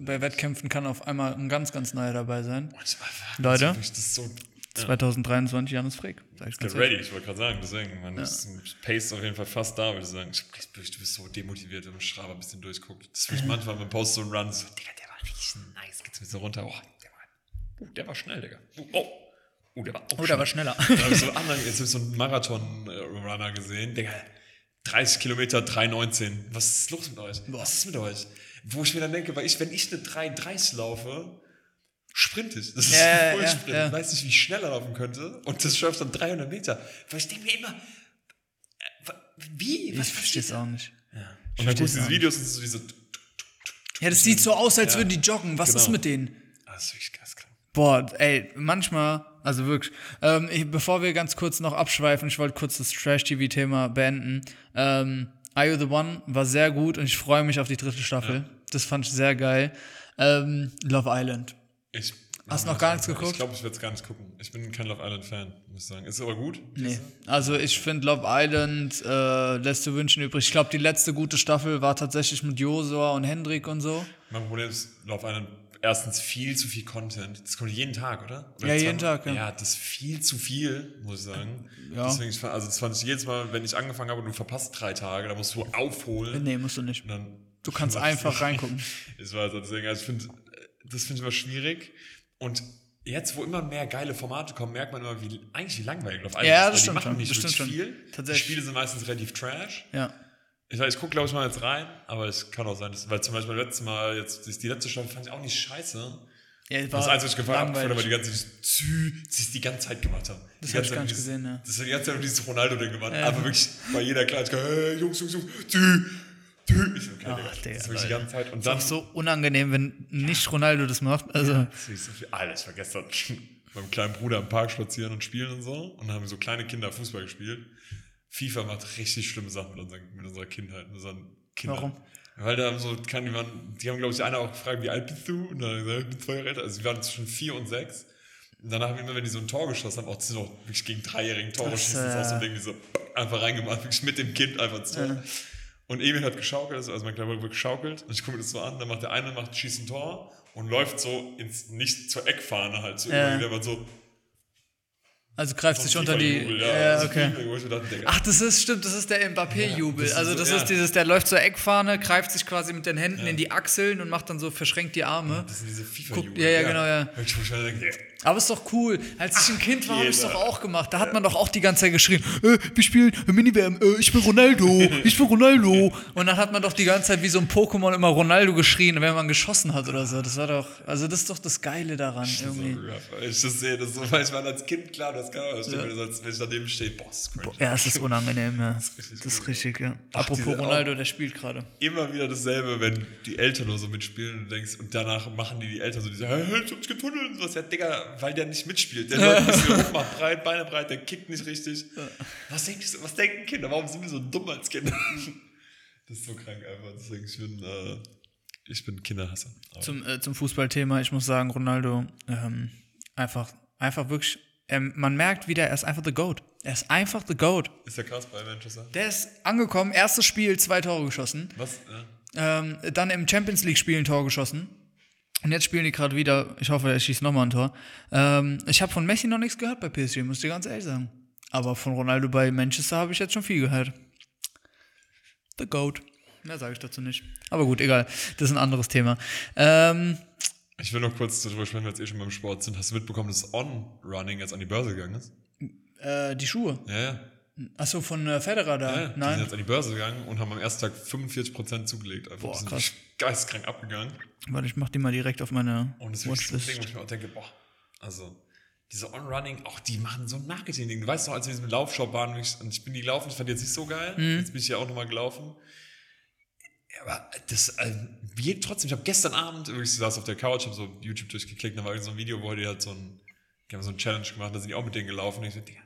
bei Wettkämpfen kann auf einmal ein ganz, ganz neuer dabei sein. Leute? Das ist so, 2023 Janis Frick. Sag ich Get ready, ich wollte gerade sagen, deswegen, man ist ein Pace auf jeden Fall fast da, würde ich sagen. Ich du bist so demotiviert, wenn man Strava ein bisschen durchguckt. Das will ich manchmal beim Post so einen Run, so, Digga, der war richtig nice, geht's mir so runter. Oh, der war, oh, der war schnell, Digga. Oh, oh, oh der war auch Oh, der war schneller. Dann hab ich so, einen anderen, jetzt habe ich so einen Marathon-Runner gesehen, Digga, 30 Kilometer, 3,19. Was ist los mit euch? Was ist mit euch? Wo ich mir dann denke, weil ich, wenn ich eine 3,30 laufe, sprint ich. Das ist Ja, ein ja, Vollsprint. ja. Ich weiß nicht, wie ich schneller laufen könnte. Und das schafft dann 300 Meter. Weil ich denke mir immer, wie? Ich verstehe es auch nicht. Und dann guckst du diese Videos und so diese. Ja, das sieht so aus, als Ja. würden die joggen. Was Genau. ist mit denen? Ah, das ist wirklich ganz klar. Boah, ey, manchmal, also wirklich, ähm, ich, bevor wir ganz kurz noch abschweifen, ich wollte kurz das Trash-TV-Thema beenden. Ähm, Are You The One war sehr gut und ich freue mich auf die dritte Staffel. Das fand ich sehr geil. Ähm, Love Island. Ich, Hast du noch gar nichts geguckt? Ich glaube, ich werde es gar nicht gucken. Ich bin kein Love Island-Fan, muss ich sagen. Ist aber gut. Nee. Also ich finde Love Island äh, lässt zu wünschen übrig. Ich glaube, die letzte gute Staffel war tatsächlich mit Josua und Hendrik und so. Mein Problem ist, Love Island, erstens viel zu viel Content. Das kommt jeden Tag, oder? oder Ja, jeden Tag, ja. Ja, das ist viel zu viel, muss ich sagen. Ja. Deswegen, ich also das fand ich jedes Mal, wenn ich angefangen habe und du verpasst drei Tage, da musst du aufholen. Nee, musst du nicht. Dann Du kannst einfach reingucken. Ich weiß, deswegen, also ich finde, das finde ich immer schwierig. Und jetzt, wo immer mehr geile Formate kommen, merkt man immer, wie eigentlich wie langweilig Love Island Ja, ist. das weil stimmt die machen nicht das wirklich stimmt viel. Die Tatsächlich. Spiele sind meistens relativ trash. Ja. Ich ich gucke, glaube ich, mal jetzt rein, aber es kann auch sein, dass, weil zum Beispiel letztes Mal, jetzt die letzte Staffel fand ich auch nicht scheiße. ja das Das Einzige, was ich gefallen habe, weil die ganze Zeit Zü, sie es die ganze Zeit gemacht haben. Das Die hab ich gar nicht dieses- gesehen, ja. Das hat die ganze Zeit dieses Ronaldo-Ding gemacht. Aber wirklich bei jeder Kleinigkeit, hey, Jungs, Jungs, Jungs, Zü, Zü. Ich so, okay, Ach, Digga, Digga, das ist die ganze Zeit. Und ist dann, auch so unangenehm, wenn nicht Ronaldo das macht. Also, das ist so viel, gestern mit meinem kleinen Bruder im Park spazieren und spielen und so. Und dann haben so kleine Kinder Fußball gespielt. FIFA macht richtig schlimme Sachen mit, unseren, mit unserer Kindheit, mit unseren Kindern. Warum? Weil da haben so, kann, die, waren, die haben, glaube ich, einer auch gefragt, wie alt bist du? Und dann hat er gesagt, ich bin zwei Jahre älter. Also, die waren zwischen vier und sechs. Und danach haben immer, wenn die so ein Tor geschossen haben, auch, auch wirklich gegen dreijährigen Tore Das, schießen, das ist auch so ein äh, Ding, die so einfach reingemacht, wirklich mit dem Kind einfach zu. Und Emil hat geschaukelt, also mein kleiner Bruder wird geschaukelt. Und ich gucke mir das so an, dann macht der eine, macht, schießt ein Tor. und läuft so ins, nicht zur Eckfahne halt so, Ja. irgendwie, aber so Also greift sich unter die. FIFA-Jubel, Ja, so okay. Mir dachte, Ach, das ist, stimmt, das ist der Mbappé-Jubel. ist also so- das ja. ist dieses, der läuft zur Eckfahne, greift sich quasi mit den Händen in die Achseln und macht dann so verschränkt die Arme. das sind diese FIFA Guck- ja, ja, genau, ja. Ich denke, Aber ist doch cool. Als ich ein Kind war, habe ich es doch auch gemacht. Da hat man doch auch die ganze Zeit geschrien, äh, wir spielen Mini-WM, äh, ich bin Ronaldo, ich bin Ronaldo. Und dann hat man doch die ganze Zeit wie so ein Pokémon immer Ronaldo geschrien, wenn man geschossen hat oder so. Das war doch, also das ist doch das Geile daran irgendwie. So ich das sehe, das ist so, weil ich war als Kind klar, das kann man verstehen, wenn, ich daneben stehe, boah, das ist cringe. Ja, es ist unangenehm, ja. Das richtig ist gut. richtig, ja. Ach, Apropos Ronaldo, der spielt gerade. Immer wieder dasselbe, wenn die Eltern nur so mitspielen und denkst, und danach machen die die Eltern so diese, hey, ich hab dich getunnelt und sowas. Ja, Digga, weil der nicht mitspielt. Der läuft ein bisschen rum, macht breit, Beine breit, der kickt nicht richtig. Was, denkt, was denken Kinder? Warum sind wir so dumm als Kinder? Das ist so krank einfach. Deswegen, ich bin, äh, ich bin Kinderhasser. Aber Zum, äh, zum Fußballthema, ich muss sagen, Ronaldo, ähm, einfach, einfach wirklich, ähm, man merkt wieder, er ist einfach the GOAT. Er ist einfach the GOAT. ist ja krass bei Manchester. Der ist angekommen, erstes Spiel, zwei Tore geschossen. Was? Ja. Ähm, dann im Champions League-Spiel ein Tor geschossen. Und jetzt spielen die gerade wieder. Ich hoffe, er schießt nochmal ein Tor. Ähm, ich habe von Messi noch nichts gehört bei PSG, muss ich dir ganz ehrlich sagen. Aber von Ronaldo bei Manchester habe ich jetzt schon viel gehört. The GOAT. Mehr sage ich dazu nicht. Aber gut, egal. Das ist ein anderes Thema. Ähm, Ich will noch kurz darüber sprechen, wenn wir jetzt eh schon beim Sport sind. Hast du mitbekommen, dass On-Running jetzt an die Börse gegangen ist? äh, die Schuhe. Ja, ja. Achso, von äh, Federer da. ja die sind Nein. jetzt an die Börse gegangen und haben am ersten Tag 45% zugelegt. Einfach Boah, die sind krass. geistkrank abgegangen. Warte, ich mach die mal direkt auf meine Und das ist Ding, wo ich mir auch denke, boah, also diese On-Running, auch die machen so ein Marketing-Ding. Du weißt noch, als wir in diesem Laufshop waren, wirklich- und ich bin die gelaufen, ich fand die jetzt nicht so geil. Mhm. Jetzt bin ich ja auch nochmal gelaufen. Aber das äh, wird trotzdem, ich habe gestern Abend, wirklich, ich saß auf der Couch, habe so YouTube durchgeklickt, da war so ein Video, wo die halt so ein, die haben so ein Challenge gemacht, da sind die auch mit denen gelaufen. Und ich so, Digga,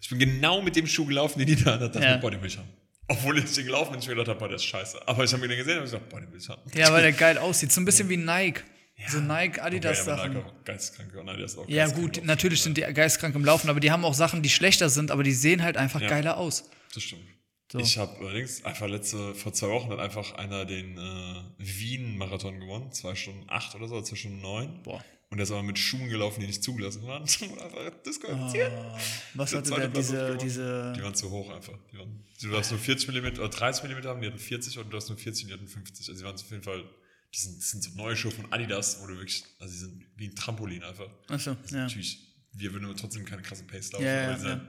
ich bin genau mit dem Schuh gelaufen, den die da hat, das Ja. mit haben. Obwohl ich den gelaufen bin, ich mir gedacht habe, boah, der ist scheiße. Aber ich habe mir den gesehen und ich gesagt, boah, den will ich haben. Ja, weil der geil aussieht. So ein bisschen wie Nike. So Nike, Okay, Adidas-Sachen. aber Nike ja, Nein, der ist auch Ja, gut, natürlich sind die geistkrank im Laufen, aber die haben auch Sachen, die schlechter sind, aber die sehen halt einfach Ja. geiler aus. Das stimmt. So. Ich habe allerdings einfach letzte, vor zwei Wochen hat einfach einer den äh, Wien-Marathon gewonnen. Zwei Stunden acht oder so, zwei Stunden neun. Boah. Und der ist aber mit Schuhen gelaufen, die nicht zugelassen waren. Und einfach disqualifiziert. Was Der hatte der, diese, diese, Die waren zu hoch einfach. Die waren, du darfst nur 40 mm oder 30 mm haben, die hatten 40 und du darfst nur 40 und die hatten 50. Also die waren auf jeden Fall, die sind, das sind so neue Schuhe von Adidas, wo du wirklich, also die sind wie ein Trampolin einfach. achso, ja. Natürlich, wir würden aber trotzdem keine krasse Pace laufen, Ja, aber die sind ja. halt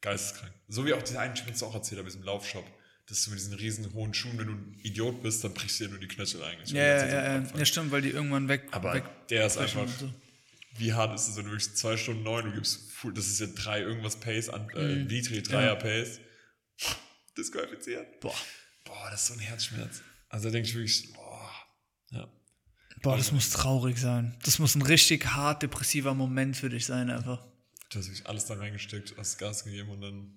geisteskrank. So wie auch dieser einen Typ, den du auch erzählt hast, bei diesem Laufshop, dass du mit diesen riesen hohen Schuhen, wenn du ein Idiot bist, dann brichst du dir nur die Knöchel eigentlich. Ja, ja, ja, ja, ja, stimmt, weil die irgendwann weg, Aber weg der ist einfach, so. wie hart ist es, wenn du wirklich zwei Stunden neun, du gibst, das ist ja drei irgendwas Pace, an, äh, Mhm. niedrige Dreier Pace, disqualifiziert. Boah. Boah, das ist so ein Herzschmerz. Also da denke ich wirklich, boah, ja. Boah, das muss traurig sein. Das muss ein richtig hart depressiver Moment für dich sein, einfach. Du hast wirklich alles da reingesteckt, hast Gas gegeben und dann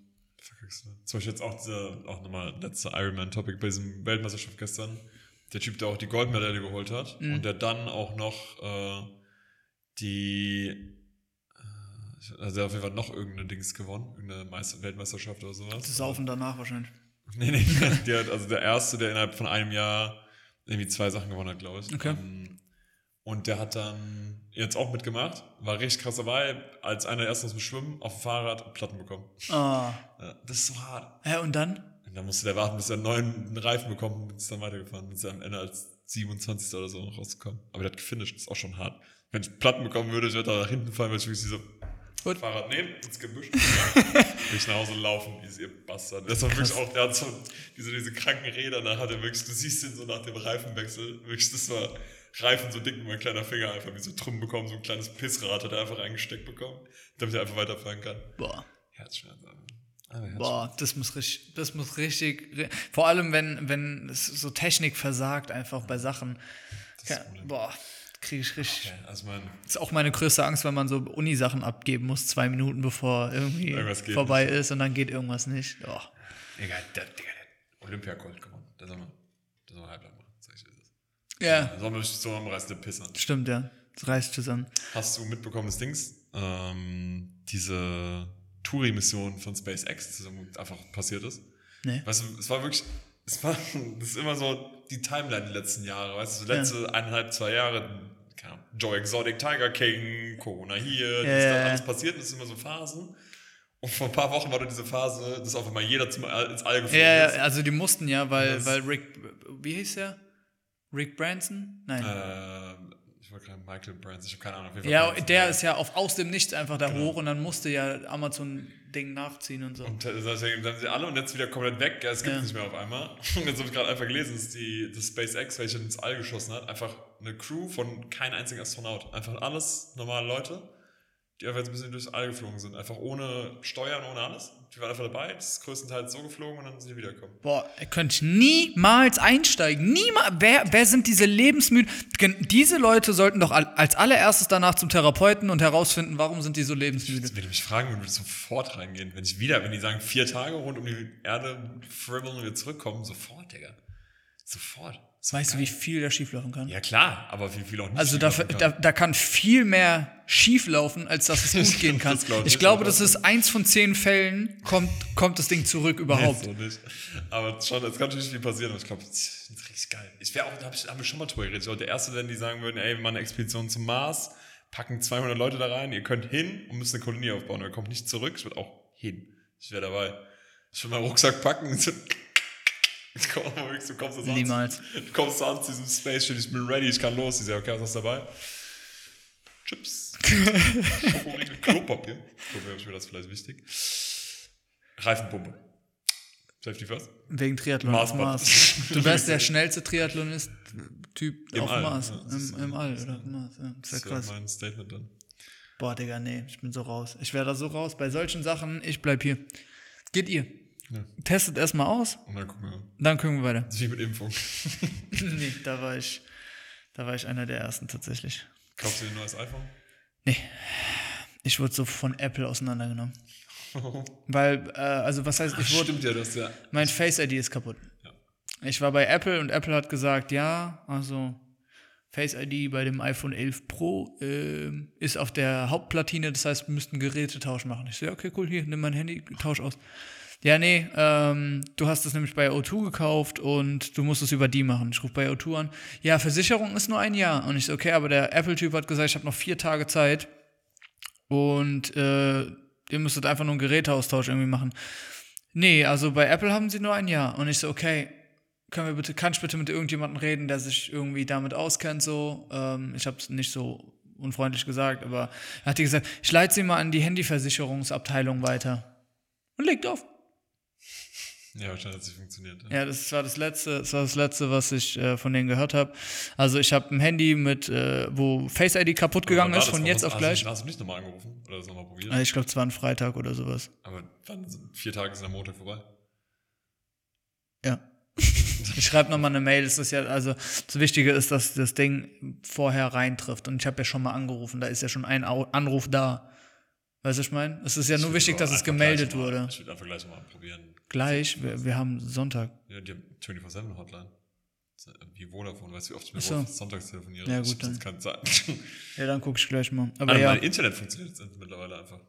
verkackst du. Zum Beispiel jetzt auch dieser, auch nochmal letzter Ironman-Topic bei diesem Weltmeisterschaft gestern. Der Typ, der auch die Goldmedaille geholt hat Mhm. und der dann auch noch äh, die, äh, also der hat auf jeden Fall noch irgendeine Dings gewonnen, irgendeine Meister Weltmeisterschaft oder sowas. Das Saufen danach wahrscheinlich. Nee, nee, der hat, also der erste, der innerhalb von einem Jahr irgendwie zwei Sachen gewonnen hat, glaube ich. Okay. Ähm, Und der hat dann jetzt auch mitgemacht, war richtig krass dabei, als einer erst aus dem Schwimmen auf dem Fahrrad Platten bekommen. Ah. Ja, das ist so hart. Hä, und dann? Und dann musste der warten, bis er einen neuen Reifen bekommt und ist dann weitergefahren. Und ist am Ende als 27. oder so noch rausgekommen. Aber der hat gefinisht, ist auch schon hart. Wenn ich Platten bekommen würde, ich würde da nach hinten fallen, weil ich wirklich so Gut. Fahrrad nehmen, ins Gebüsch, durch nach Hause laufen, wie ihr Bastard. Das war wirklich auch, der hat so diese, diese kranken Räder, da hat er wirklich, du siehst ihn so nach dem Reifenwechsel, wirklich, das war Reifen so dick wie mein kleiner Finger, einfach wie so Trümmen bekommen, so ein kleines Pissrad hat er einfach reingesteckt bekommen, damit er einfach weiterfahren kann. Boah. Herzschmerz, aber. aber Herzschmerz. Boah, das muss richtig, das muss richtig, ri- vor allem wenn, wenn es so Technik versagt einfach bei Sachen. das Problem. Boah, kriege ich richtig. Ja, also ist auch meine größte Angst, wenn man so Uni-Sachen abgeben muss, zwei Minuten bevor irgendwie vorbei nicht. ist und dann geht irgendwas nicht. Oh. Egal, der, der, der Olympiagold gewonnen. Soll man, der soll man halblang machen, sag ich dir das. Ja, Der soll man sich so am Rest der Pisser. stimmt, ja. Das reißt zusammen. Hast du mitbekommen, das Dings? Ähm, diese Touri-Mission von SpaceX, die einfach passiert ist. Nee. Weißt du, es war wirklich, es war, das ist immer so die Timeline die letzten Jahre, weißt du, so letzte eineinhalb, zwei Jahre, keine Ahnung, Joe Exotic, Tiger King, Corona hier, Ja, das ist ja, dann ja. alles passiert, das sind immer so Phasen. Und vor ein paar Wochen war dann diese Phase, dass auf einmal jeder zum, ins All geflogen Ja, ist. ja, also die mussten ja, weil, weil Rick, wie hieß der? Rick Branson? Nein. Ähm, ich wollte gerade Michael Brands, ich habe keine Ahnung. Auf jeden Fall ja, Branson. der ist ja auf, aus dem Nichts einfach da Genau. hoch und dann musste ja Amazon Ding nachziehen und so. Und deswegen sind sie alle und jetzt wieder komplett weg. Ja, es gibt Ja. nicht mehr auf einmal. Und jetzt habe ich gerade einfach gelesen, dass die das SpaceX, welche ins All geschossen hat, einfach eine Crew von kein einziger Astronaut. Einfach alles normale Leute, die einfach jetzt ein bisschen durchs All geflogen sind. Einfach ohne Steuern, ohne alles. Die waren einfach dabei, das ist größtenteils so geflogen und dann sind die wiedergekommen. Boah, könnte ich niemals einsteigen. Niemals. Wer, wer sind diese lebensmüden? Diese Leute sollten doch al- als allererstes danach zum Therapeuten und herausfinden, warum sind die so lebensmüde. Wenn die mich fragen, würde ich sofort reingehen. Wenn ich wieder, wenn die sagen, vier Tage rund um die Erde fribbeln und wir zurückkommen, sofort, Digga. Sofort. Weißt du, wie viel da schieflaufen kann? Ja klar, aber wie viel auch nicht. Also da, da, da kann viel mehr schief laufen, als dass es gut gehen kann. Glaub ich ich glaube, das ist eins von zehn Fällen, kommt, kommt das Ding zurück überhaupt. Nee, so nicht. Aber schon, es kann natürlich viel passieren, aber ich glaube, das ist richtig geil. Ich wäre auch, da habe ich, hab ich schon mal drüber geredet. Ich war der Erste, denn die sagen würden, ey, wir machen eine Expedition zum Mars, packen 200 Leute da rein, ihr könnt hin und müsst eine Kolonie aufbauen. Ihr kommt nicht zurück, ich würde auch hin. Ich wäre dabei. Ich würde meinen Rucksack packen und so, ich komm, du kommst du kommst so an zu diesem Space, ich bin ready, ich kann los. Ich sage, okay, was hast du dabei? Chips. Schokoriegel, Klopapier. Klopapier ist mir das vielleicht wichtig. Reifenpumpe. Safety first. Wegen Triathlon auf Marsbad. Mars. Du wärst der schnellste Triathlonist-Typ auf All. Mars. Ja, Im, Im All, oder? Mars, ja. Das ist ja krass. mein Statement dann. Boah, Digga, nee, ich bin so raus. Ich wäre da so raus. Bei solchen Sachen, ich bleib hier. Geht ihr. Ja. Testet erstmal aus, Und dann gucken wir. dann gucken wir weiter. Wie mit Impfung. nee, da war ich, da war ich einer der ersten tatsächlich. Kaufst du dir ein neues iPhone? Nee. Ich wurde so von Apple auseinandergenommen. Weil, äh, also was heißt, ich wurde, Stimmt ja, das ja. mein Face ID ist kaputt. Ja. Ich war bei Apple und Apple hat gesagt, ja, also Face ID bei dem iPhone 11 Pro ähm, ist auf der Hauptplatine, das heißt, wir müssten Gerätetausch machen. Ich so, ja, okay, cool, hier, nimm mein Handy, tausch aus. Ja, nee, ähm, du hast es nämlich bei O2 gekauft und du musst es über die machen. Ich rufe bei O2 an. Ja, Versicherung ist nur ein Jahr. Und ich so, okay, aber der Apple-Typ hat gesagt, ich habe noch vier Tage Zeit und äh, ihr müsstet einfach nur einen Geräteaustausch irgendwie machen. Nee, also bei Apple haben sie nur ein Jahr. Und ich so, okay, können wir bitte, kann ich bitte mit irgendjemandem reden, der sich irgendwie damit auskennt, so. Ähm, ich habe es nicht so unfreundlich gesagt, aber er hat die gesagt, ich leite sie mal an die Handyversicherungsabteilung weiter. Und legt auf. Ja, wahrscheinlich hat es funktioniert. Ja. Ja, das war das letzte, das war das letzte, was ich äh, von denen gehört habe. Also ich habe ein Handy mit, äh, wo Face ID kaputt gegangen ist, von jetzt auf gleich. Hast du, hast du nicht nochmal angerufen? Oder das nochmal probiert? Äh, Ich glaube, es war ein Freitag oder sowas. Aber wann sind vier Tage sind am Montag vorbei? Ja. Ich schreibe nochmal eine Mail. Das ist ja, also das Wichtige ist, dass das Ding vorher reintrifft. Und ich habe ja schon mal angerufen, da ist ja schon ein Anruf da. Weißt du, was ich meine? Es ist ja nur Ich wichtig, dass es gemeldet mal- wurde. Ich würde einfach gleich mal probieren. Gleich, wir, wir haben Sonntag. Ja, die haben 24-7 Hotline. Das ist Wie Vodafone, weißt du, wie oft ich mit Ach so. Sonntags telefoniere? Ja, gut, sonst keine Zeit. Ja, dann gucke ich gleich mal. Aber Aber ja, mein Internet funktioniert jetzt mittlerweile einfach.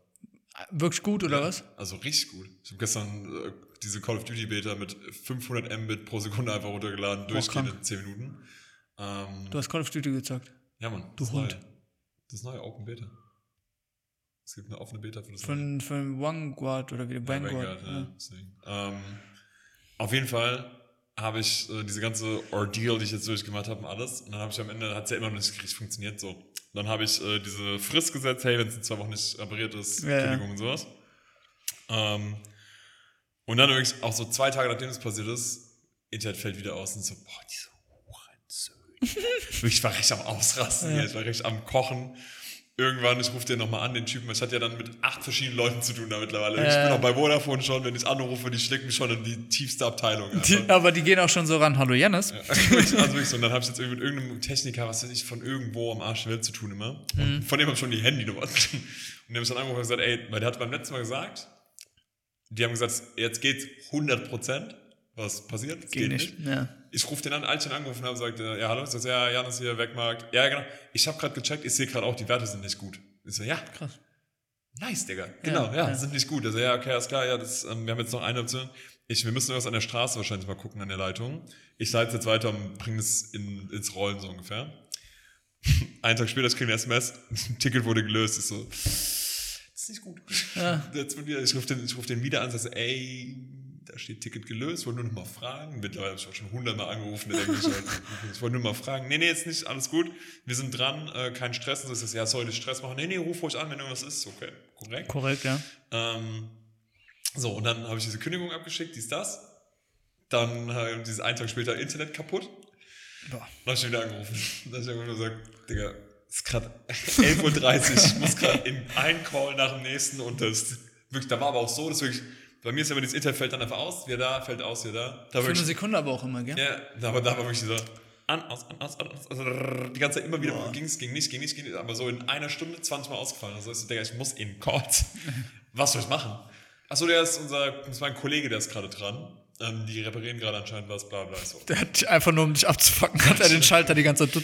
wirklich gut, oder was? Also richtig gut. Ich habe gestern äh, diese Call of Duty Beta mit 500 Mbit pro Sekunde einfach runtergeladen, durchgehend in 10 Minuten. Ähm, Du hast Call of Duty gezockt. ja, Mann. Du das Hund. Neue. Das neue Open Beta. Es gibt eine offene Beta für das. Von, von Vanguard oder wie Ja, Vanguard. Vanguard, ja, ja. Ähm, auf jeden Fall habe ich äh, diese ganze Ordeal, die ich jetzt durchgemacht habe und alles. Und dann habe ich am Ende, hat es ja immer noch nicht richtig funktioniert so. Dann habe ich äh, diese Frist gesetzt, hey, wenn es in zwei Wochen nicht repariert ist, Ja, ja. Kündigung und sowas. Ähm, und dann übrigens auch so zwei Tage nachdem es passiert ist, Internet fällt wieder aus und so, boah, diese Hurensöhne. Wirklich, ich war recht am Ausrasten, hier, ich war recht am Kochen. Irgendwann, ich rufe den nochmal an, den Typen. Ich hatte ja dann mit acht verschiedenen Leuten zu tun da mittlerweile. Ich Äh. bin auch bei Vodafone schon, wenn ich anrufe, die stecken mich schon in die tiefste Abteilung. Die, einfach. aber die gehen auch schon so ran. Hallo Janis. also wirklich so. Und dann habe ich jetzt irgendwie mit irgendeinem Techniker, was weiß ich, von irgendwo am Arsch der Welt zu tun immer. Und von dem habe ich schon die Handynummer. Und der ich dann angerufen und gesagt, ey, weil der hat beim letzten Mal gesagt, die haben gesagt, jetzt geht's 100 Prozent. Was passiert? Es Geht nicht. Ja. Ich rufe den an, als ich ihn angerufen habe, sagt er, ja, hallo, ich sag, ja, Janis hier, Wegmarkt. Ja, genau. Ich habe gerade gecheckt, ich sehe gerade auch, die Werte sind nicht gut. Ich so, ja, Krass. nice, Digga. Genau, ja, ja. sind nicht gut. Also, ja, okay, alles klar, ja, das, ähm, wir haben jetzt noch eine Option. Ich, wir müssen irgendwas an der Straße wahrscheinlich mal gucken, an der Leitung. Ich leite jetzt weiter und bringe es in, ins Rollen so ungefähr. Einen Tag später, ich kriege eine SMS, ein Ticket wurde gelöst. Ich so, das ist nicht gut. Jetzt wird wieder- Ich rufe den, ich ruf den wieder an so, ey, da steht Ticket gelöst, wollte nur noch mal fragen. Mittlerweile habe ich auch schon hundertmal angerufen, der denkt ich wollte nur mal fragen. Nee, nee, jetzt nicht, alles gut. Wir sind dran, äh, kein Stress. Und so ist das, ja, soll ich Stress machen? Nee, nee, ruf ruhig an, wenn irgendwas ist. Okay, korrekt. Korrekt, ja. Ähm, so, und dann habe ich diese Kündigung abgeschickt, dies, das. Dann äh, dieses einen Tag später Internet kaputt. Boah. Dann habe ich wieder angerufen. Dann habe ich nur gesagt, Digga, es ist gerade 11.30 Uhr, ich muss gerade in einen Call nach dem nächsten und das wirklich, da war aber auch so, dass wirklich, bei mir ist aber dieses Internet fällt dann einfach aus, wieder da, fällt aus, wieder da. da Für eine Sekunde aber auch immer, gell? ja, da- aber da war wirklich so, an, aus, an, aus, an, aus, also die ganze Zeit immer wieder, ging es, ging nicht, ging nicht, ging nicht, aber so in einer Stunde 20 Mal ausgefallen. Also ich Digga, ich muss in Calls. Was soll ich machen? Achso, der ist unser, das war ein Kollege, der ist gerade dran. Ähm, die reparieren gerade anscheinend was, bla bla. So. Der hat einfach nur, um dich abzufacken, hat er den Schalter die ganze Zeit.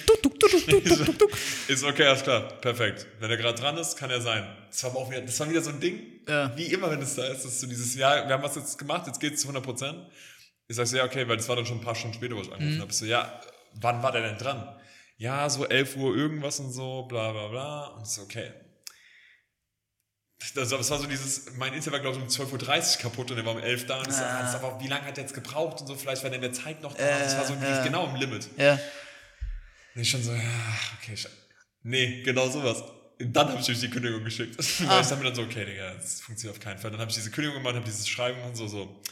Ist okay, alles klar, perfekt. Wenn er gerade dran ist, kann er sein. Das war auch wieder, das war wieder so ein Ding, Ja. wie immer, wenn es da ist, das ist so dieses, ja, wir haben was jetzt gemacht, jetzt geht's zu 100 Prozent. Ich sag so, ja, okay, weil das war dann schon ein paar Stunden später, wo ich angerufen Mhm. habe. So, ja, wann war der denn dran? Ja, so 11 Uhr irgendwas und so, bla bla bla. Und ich so, okay. Das, das war so dieses, mein Internet war glaube ich um 12.30 Uhr kaputt und er war um 11 da und so, ah, das aber, wie lange hat er jetzt gebraucht und so, vielleicht war der in der Zeit noch da. das war so Äh, genau im Limit. Ja. Und ich schon so, ja, okay, nee, genau sowas. Und dann habe ich euch die Kündigung geschickt. Weil Ah. ich dann mir dann so, okay, Digga, das funktioniert auf keinen Fall. Dann habe ich diese Kündigung gemacht, habe dieses Schreiben und so, so.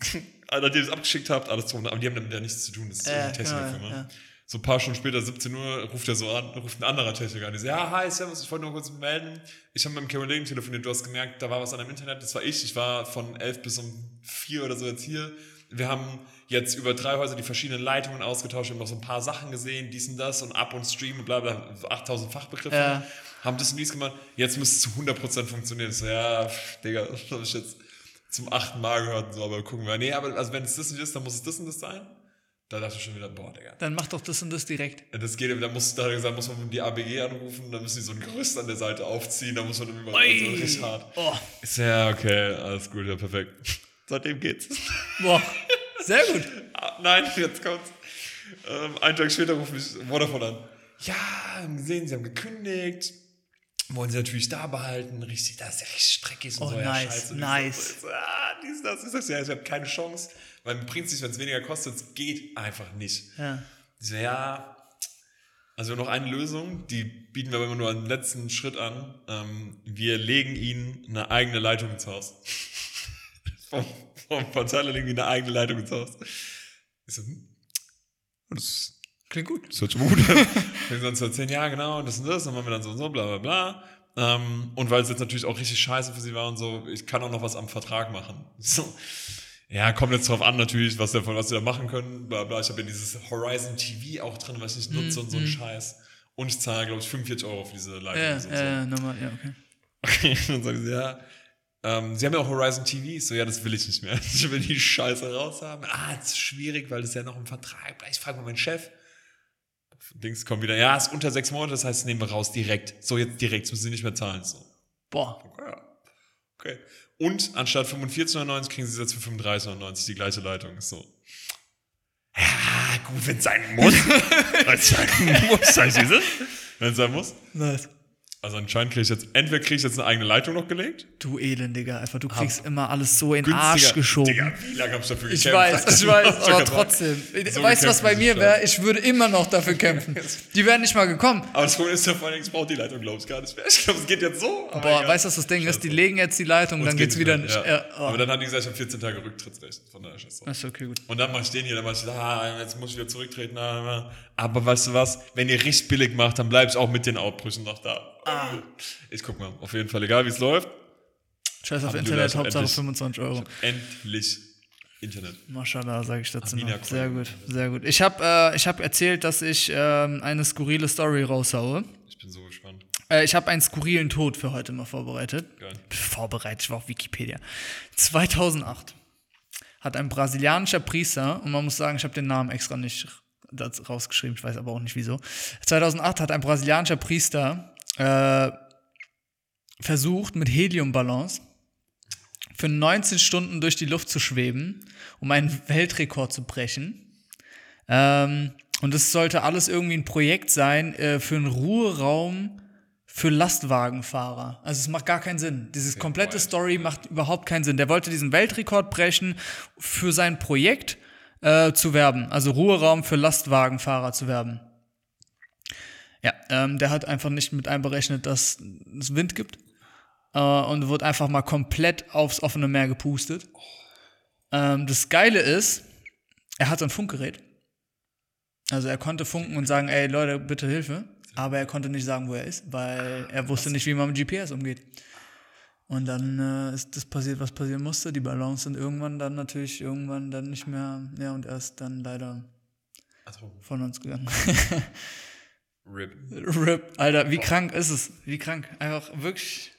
Alter, die das abgeschickt habt, alles drum. Aber die haben damit ja nichts zu tun, das ist Ja, eine Technikfirma. genau, ja. So ein paar Stunden später, 17 Uhr, ruft er so an, ruft ein anderer Techniker an. Die so, ja, hi, servus, ich wollte nur kurz melden. Ich habe mit dem Kollegen telefoniert, du hast gemerkt, da war was an dem Internet, das war ich. Ich war von 11 bis um 4 oder so jetzt hier. Wir haben jetzt über drei Häuser die verschiedenen Leitungen ausgetauscht, wir haben noch so ein paar Sachen gesehen, dies und das und Up und Stream und bla bla, so 8000 Fachbegriffe. Ja. Haben das und dies gemacht, jetzt müsste es zu 100% funktionieren. Ich so, ja, pff, Digga, das habe ich jetzt zum achten Mal gehört und so, aber gucken wir. Nee, aber also wenn es das nicht ist, dann muss es das und das sein. Da dachte ich schon wieder, boah, Digga. Dann mach doch das und das direkt. Das geht, da muss, da hat er gesagt, muss man die ABG anrufen, dann müssen die so ein Gerüst an der Seite aufziehen, da muss man dann überall so richtig hart. Oh. Ist ja, okay, alles gut, ja, perfekt. Seitdem geht's. Boah. Sehr gut. Ah, Nein, jetzt kommt's. Ähm, einen Tag später ruft mich Vodafone an. Ja, haben gesehen, sie haben gekündigt. Wollen sie natürlich da behalten. Richtig, das ist ja richtig streckig und Oh, so. Ja, nice, scheiße. Und nice. Ich so, ah, dies, das. Sag so, ja, ich habe keine Chance. Weil im Prinzip, wenn es weniger kostet, es geht einfach nicht. Ja. Ich so, ja, also wir haben noch eine Lösung, die bieten wir aber immer nur einen letzten Schritt an. Ähm, wir legen ihnen eine eigene Leitung ins Haus. vom, vom Verteiler legen die eine eigene Leitung ins Haus. Ich so, hm, das, Klingt gut. das hört schon gut an. Wir sind so erzählen, ja genau, das und das, dann machen wir dann so und so, bla bla bla. Ähm, und weil es jetzt natürlich auch richtig scheiße für sie war und so, ich kann auch noch was am Vertrag machen. So. Ja, kommt jetzt drauf an natürlich, was, davon, was sie da machen können. Bla bla. Ich habe ja dieses Horizon TV auch drin, was ich nicht nutze und so ein Scheiß. Und ich zahle, glaube ich, 45 Euro für diese Leitung. Ja, und so. äh, nochmal, ja, okay. Okay, dann sagen sie, ja. Ähm, sie haben ja auch Horizon TV. Ich so, ja, das will ich nicht mehr. Ich will die Scheiße raushaben. Ah, ist schwierig, weil das ja noch im Vertrag bleibt. Ich frage mal meinen Chef. Dings kommt wieder, ja, ist unter sechs Monate, das heißt, nehmen wir raus direkt. So, jetzt direkt, das müssen sie nicht mehr zahlen. So. Boah. Ja. Okay. Und anstatt 45,99 kriegen sie jetzt für 35,99 die gleiche Leitung. So. Ja, gut, wenn es sein muss. wenn es sein muss, sag ich diese. Wenn es sein muss. Nice. Also anscheinend kriege ich jetzt, entweder kriege ich jetzt eine eigene Leitung noch gelegt. Du Elendiger, einfach, du kriegst immer alles so in den Arsch geschoben. Digga, wie lange habe ich dafür Ich gekämpft? weiß, ich weiß, aber trotzdem. So weißt du, was bei mir wäre? Ich würde immer noch dafür kämpfen. Die wären nicht mal gekommen. Aber das Problem ist ja vor allem, ich brauche die Leitung, glaube ich, gar nicht mehr. Ich glaube, es geht jetzt so. Boah, egal. weißt du, was das Ding ist? Die legen jetzt die Leitung, Und dann geht's wieder nicht Ja. ja. oh. Aber dann hat die gesagt, ich habe 14 Tage Rücktrittsrecht. Von daher ist das so. Achso, okay, gut. Und dann mach ich den hier, dann mach ich, ah, jetzt muss ich wieder zurücktreten. ah, ah. Aber weißt du was, wenn ihr richtig billig macht, dann bleib ich auch mit den Ausbrüchen noch da. Ich guck mal, auf jeden Fall, egal wie es läuft, Scheiß auf Internet, Hauptsache endlich- 25 Euro. endlich Internet. Maschallah, sage ich dazu noch. Sehr gut, sehr gut. Ich habe äh, ich hab erzählt, dass ich ähm, eine skurrile Story raushaue. Ich bin so gespannt. Äh, ich habe einen skurrilen Tod für heute mal vorbereitet. Geil. Vorbereitet, ich war auf Wikipedia. 2008 hat ein brasilianischer Priester, und man muss sagen, ich habe den Namen extra nicht rausgeschrieben, ich weiß aber auch nicht wieso. 2008 hat ein brasilianischer Priester äh, versucht, mit Heliumballons für 19 Stunden durch die Luft zu schweben, um einen Weltrekord zu brechen. Ähm, Und es sollte alles irgendwie ein Projekt sein äh, für einen Ruheraum für Lastwagenfahrer. Also es macht gar keinen Sinn. Diese komplette. Story macht überhaupt keinen Sinn. Der wollte diesen Weltrekord brechen, für sein Projekt äh, zu werben. Also Ruheraum für Lastwagenfahrer zu werben. Ja, ähm, der hat einfach nicht mit einberechnet, dass es Wind gibt. Äh, und wird einfach mal komplett aufs offene Meer gepustet. Ähm, das Geile ist, er hat so ein Funkgerät. Also er konnte funken und sagen, ey Leute, bitte Hilfe. Aber er konnte nicht sagen, wo er ist, weil er wusste nicht, wie man mit GPS umgeht. Und dann äh, ist das passiert, was passieren musste. Die Ballons sind irgendwann dann natürlich irgendwann dann nicht mehr, ja, und er ist dann leider von uns gegangen. RIP. RIP, Alter, wie krank ist es? Wie krank. Einfach wirklich.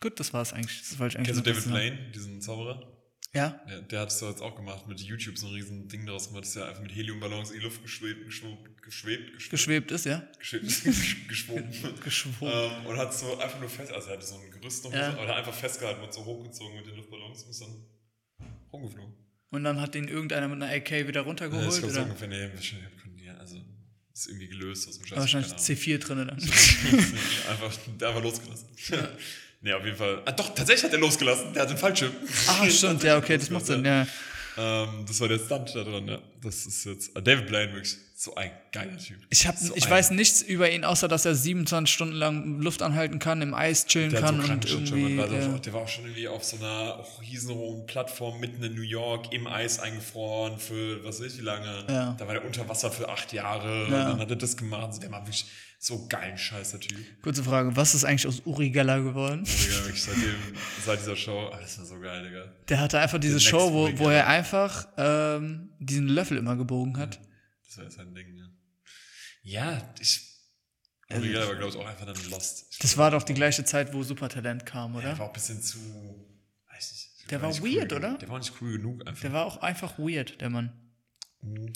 Gut, das war's eigentlich. Das wollte ich eigentlich Kennst du David. Blaine, diesen Zauberer? Ja? Der, der hat es doch jetzt auch gemacht, mit YouTube so ein riesen Ding daraus gemacht, dass er einfach mit Heliumballons in die Luft geschwebt, geschwebt, geschwebt, geschwebt, Geschwebt ist, ja? geschwebt geschwoben. Geschwoben. ähm, und hat so einfach nur fest, also er hatte so ein Gerüst noch, Ja. so, aber einfach festgehalten und so hochgezogen mit den Luftballons und ist dann rumgeflogen. Und dann hat ihn irgendeiner mit einer AK wieder Ja, runtergeholt, ich glaube so ungefähr, nee, ja, also ist irgendwie gelöst aus dem Scheiß. Wahrscheinlich keine Ahnung. C4 drinne dann. einfach, der einfach losgelassen. nee, auf jeden Fall. Ah, doch, tatsächlich hat er losgelassen. Der hat den Fallschirm. Ah, stimmt, ja, okay, das macht Sinn, ja. Ähm, das war der Stunt da dran, ja. Das ist jetzt. äh, David Blaine, wirklich so ein geiler Typ. Ich, hab, so ich weiß nichts über ihn, außer dass er 27 Stunden lang Luft anhalten kann, im Eis chillen Der, kann so und irgendwie. war ja. doch- der war auch schon irgendwie auf so einer riesenhohen Plattform mitten in New York im Eis eingefroren für was weiß ich wie lange. Ja. Da war der unter Wasser für acht Jahre. Ja. Und dann hat er das gemacht. Also der war wirklich so geilen Scheiß, der Typ. Kurze Frage, was ist eigentlich aus Uri Geller geworden? Wirklich seitdem, seit dieser Show, ah, das war so geil, Digga. Der hatte einfach diese Show, wo, Uri wo Geller. er einfach ähm, diesen Löffel immer gebogen hat. Das war jetzt sein Ding, ja. Ja, ich. Uri Geller war, glaube ich, auch einfach dann lost. Ich Das glaub, war doch die gleiche Zeit, wo Supertalent kam, Der oder? war auch ein bisschen zu. Weiß nicht. Der war nicht weird, cool, oder? Der war nicht cool genug einfach. Der war auch einfach weird, der Mann. Uri.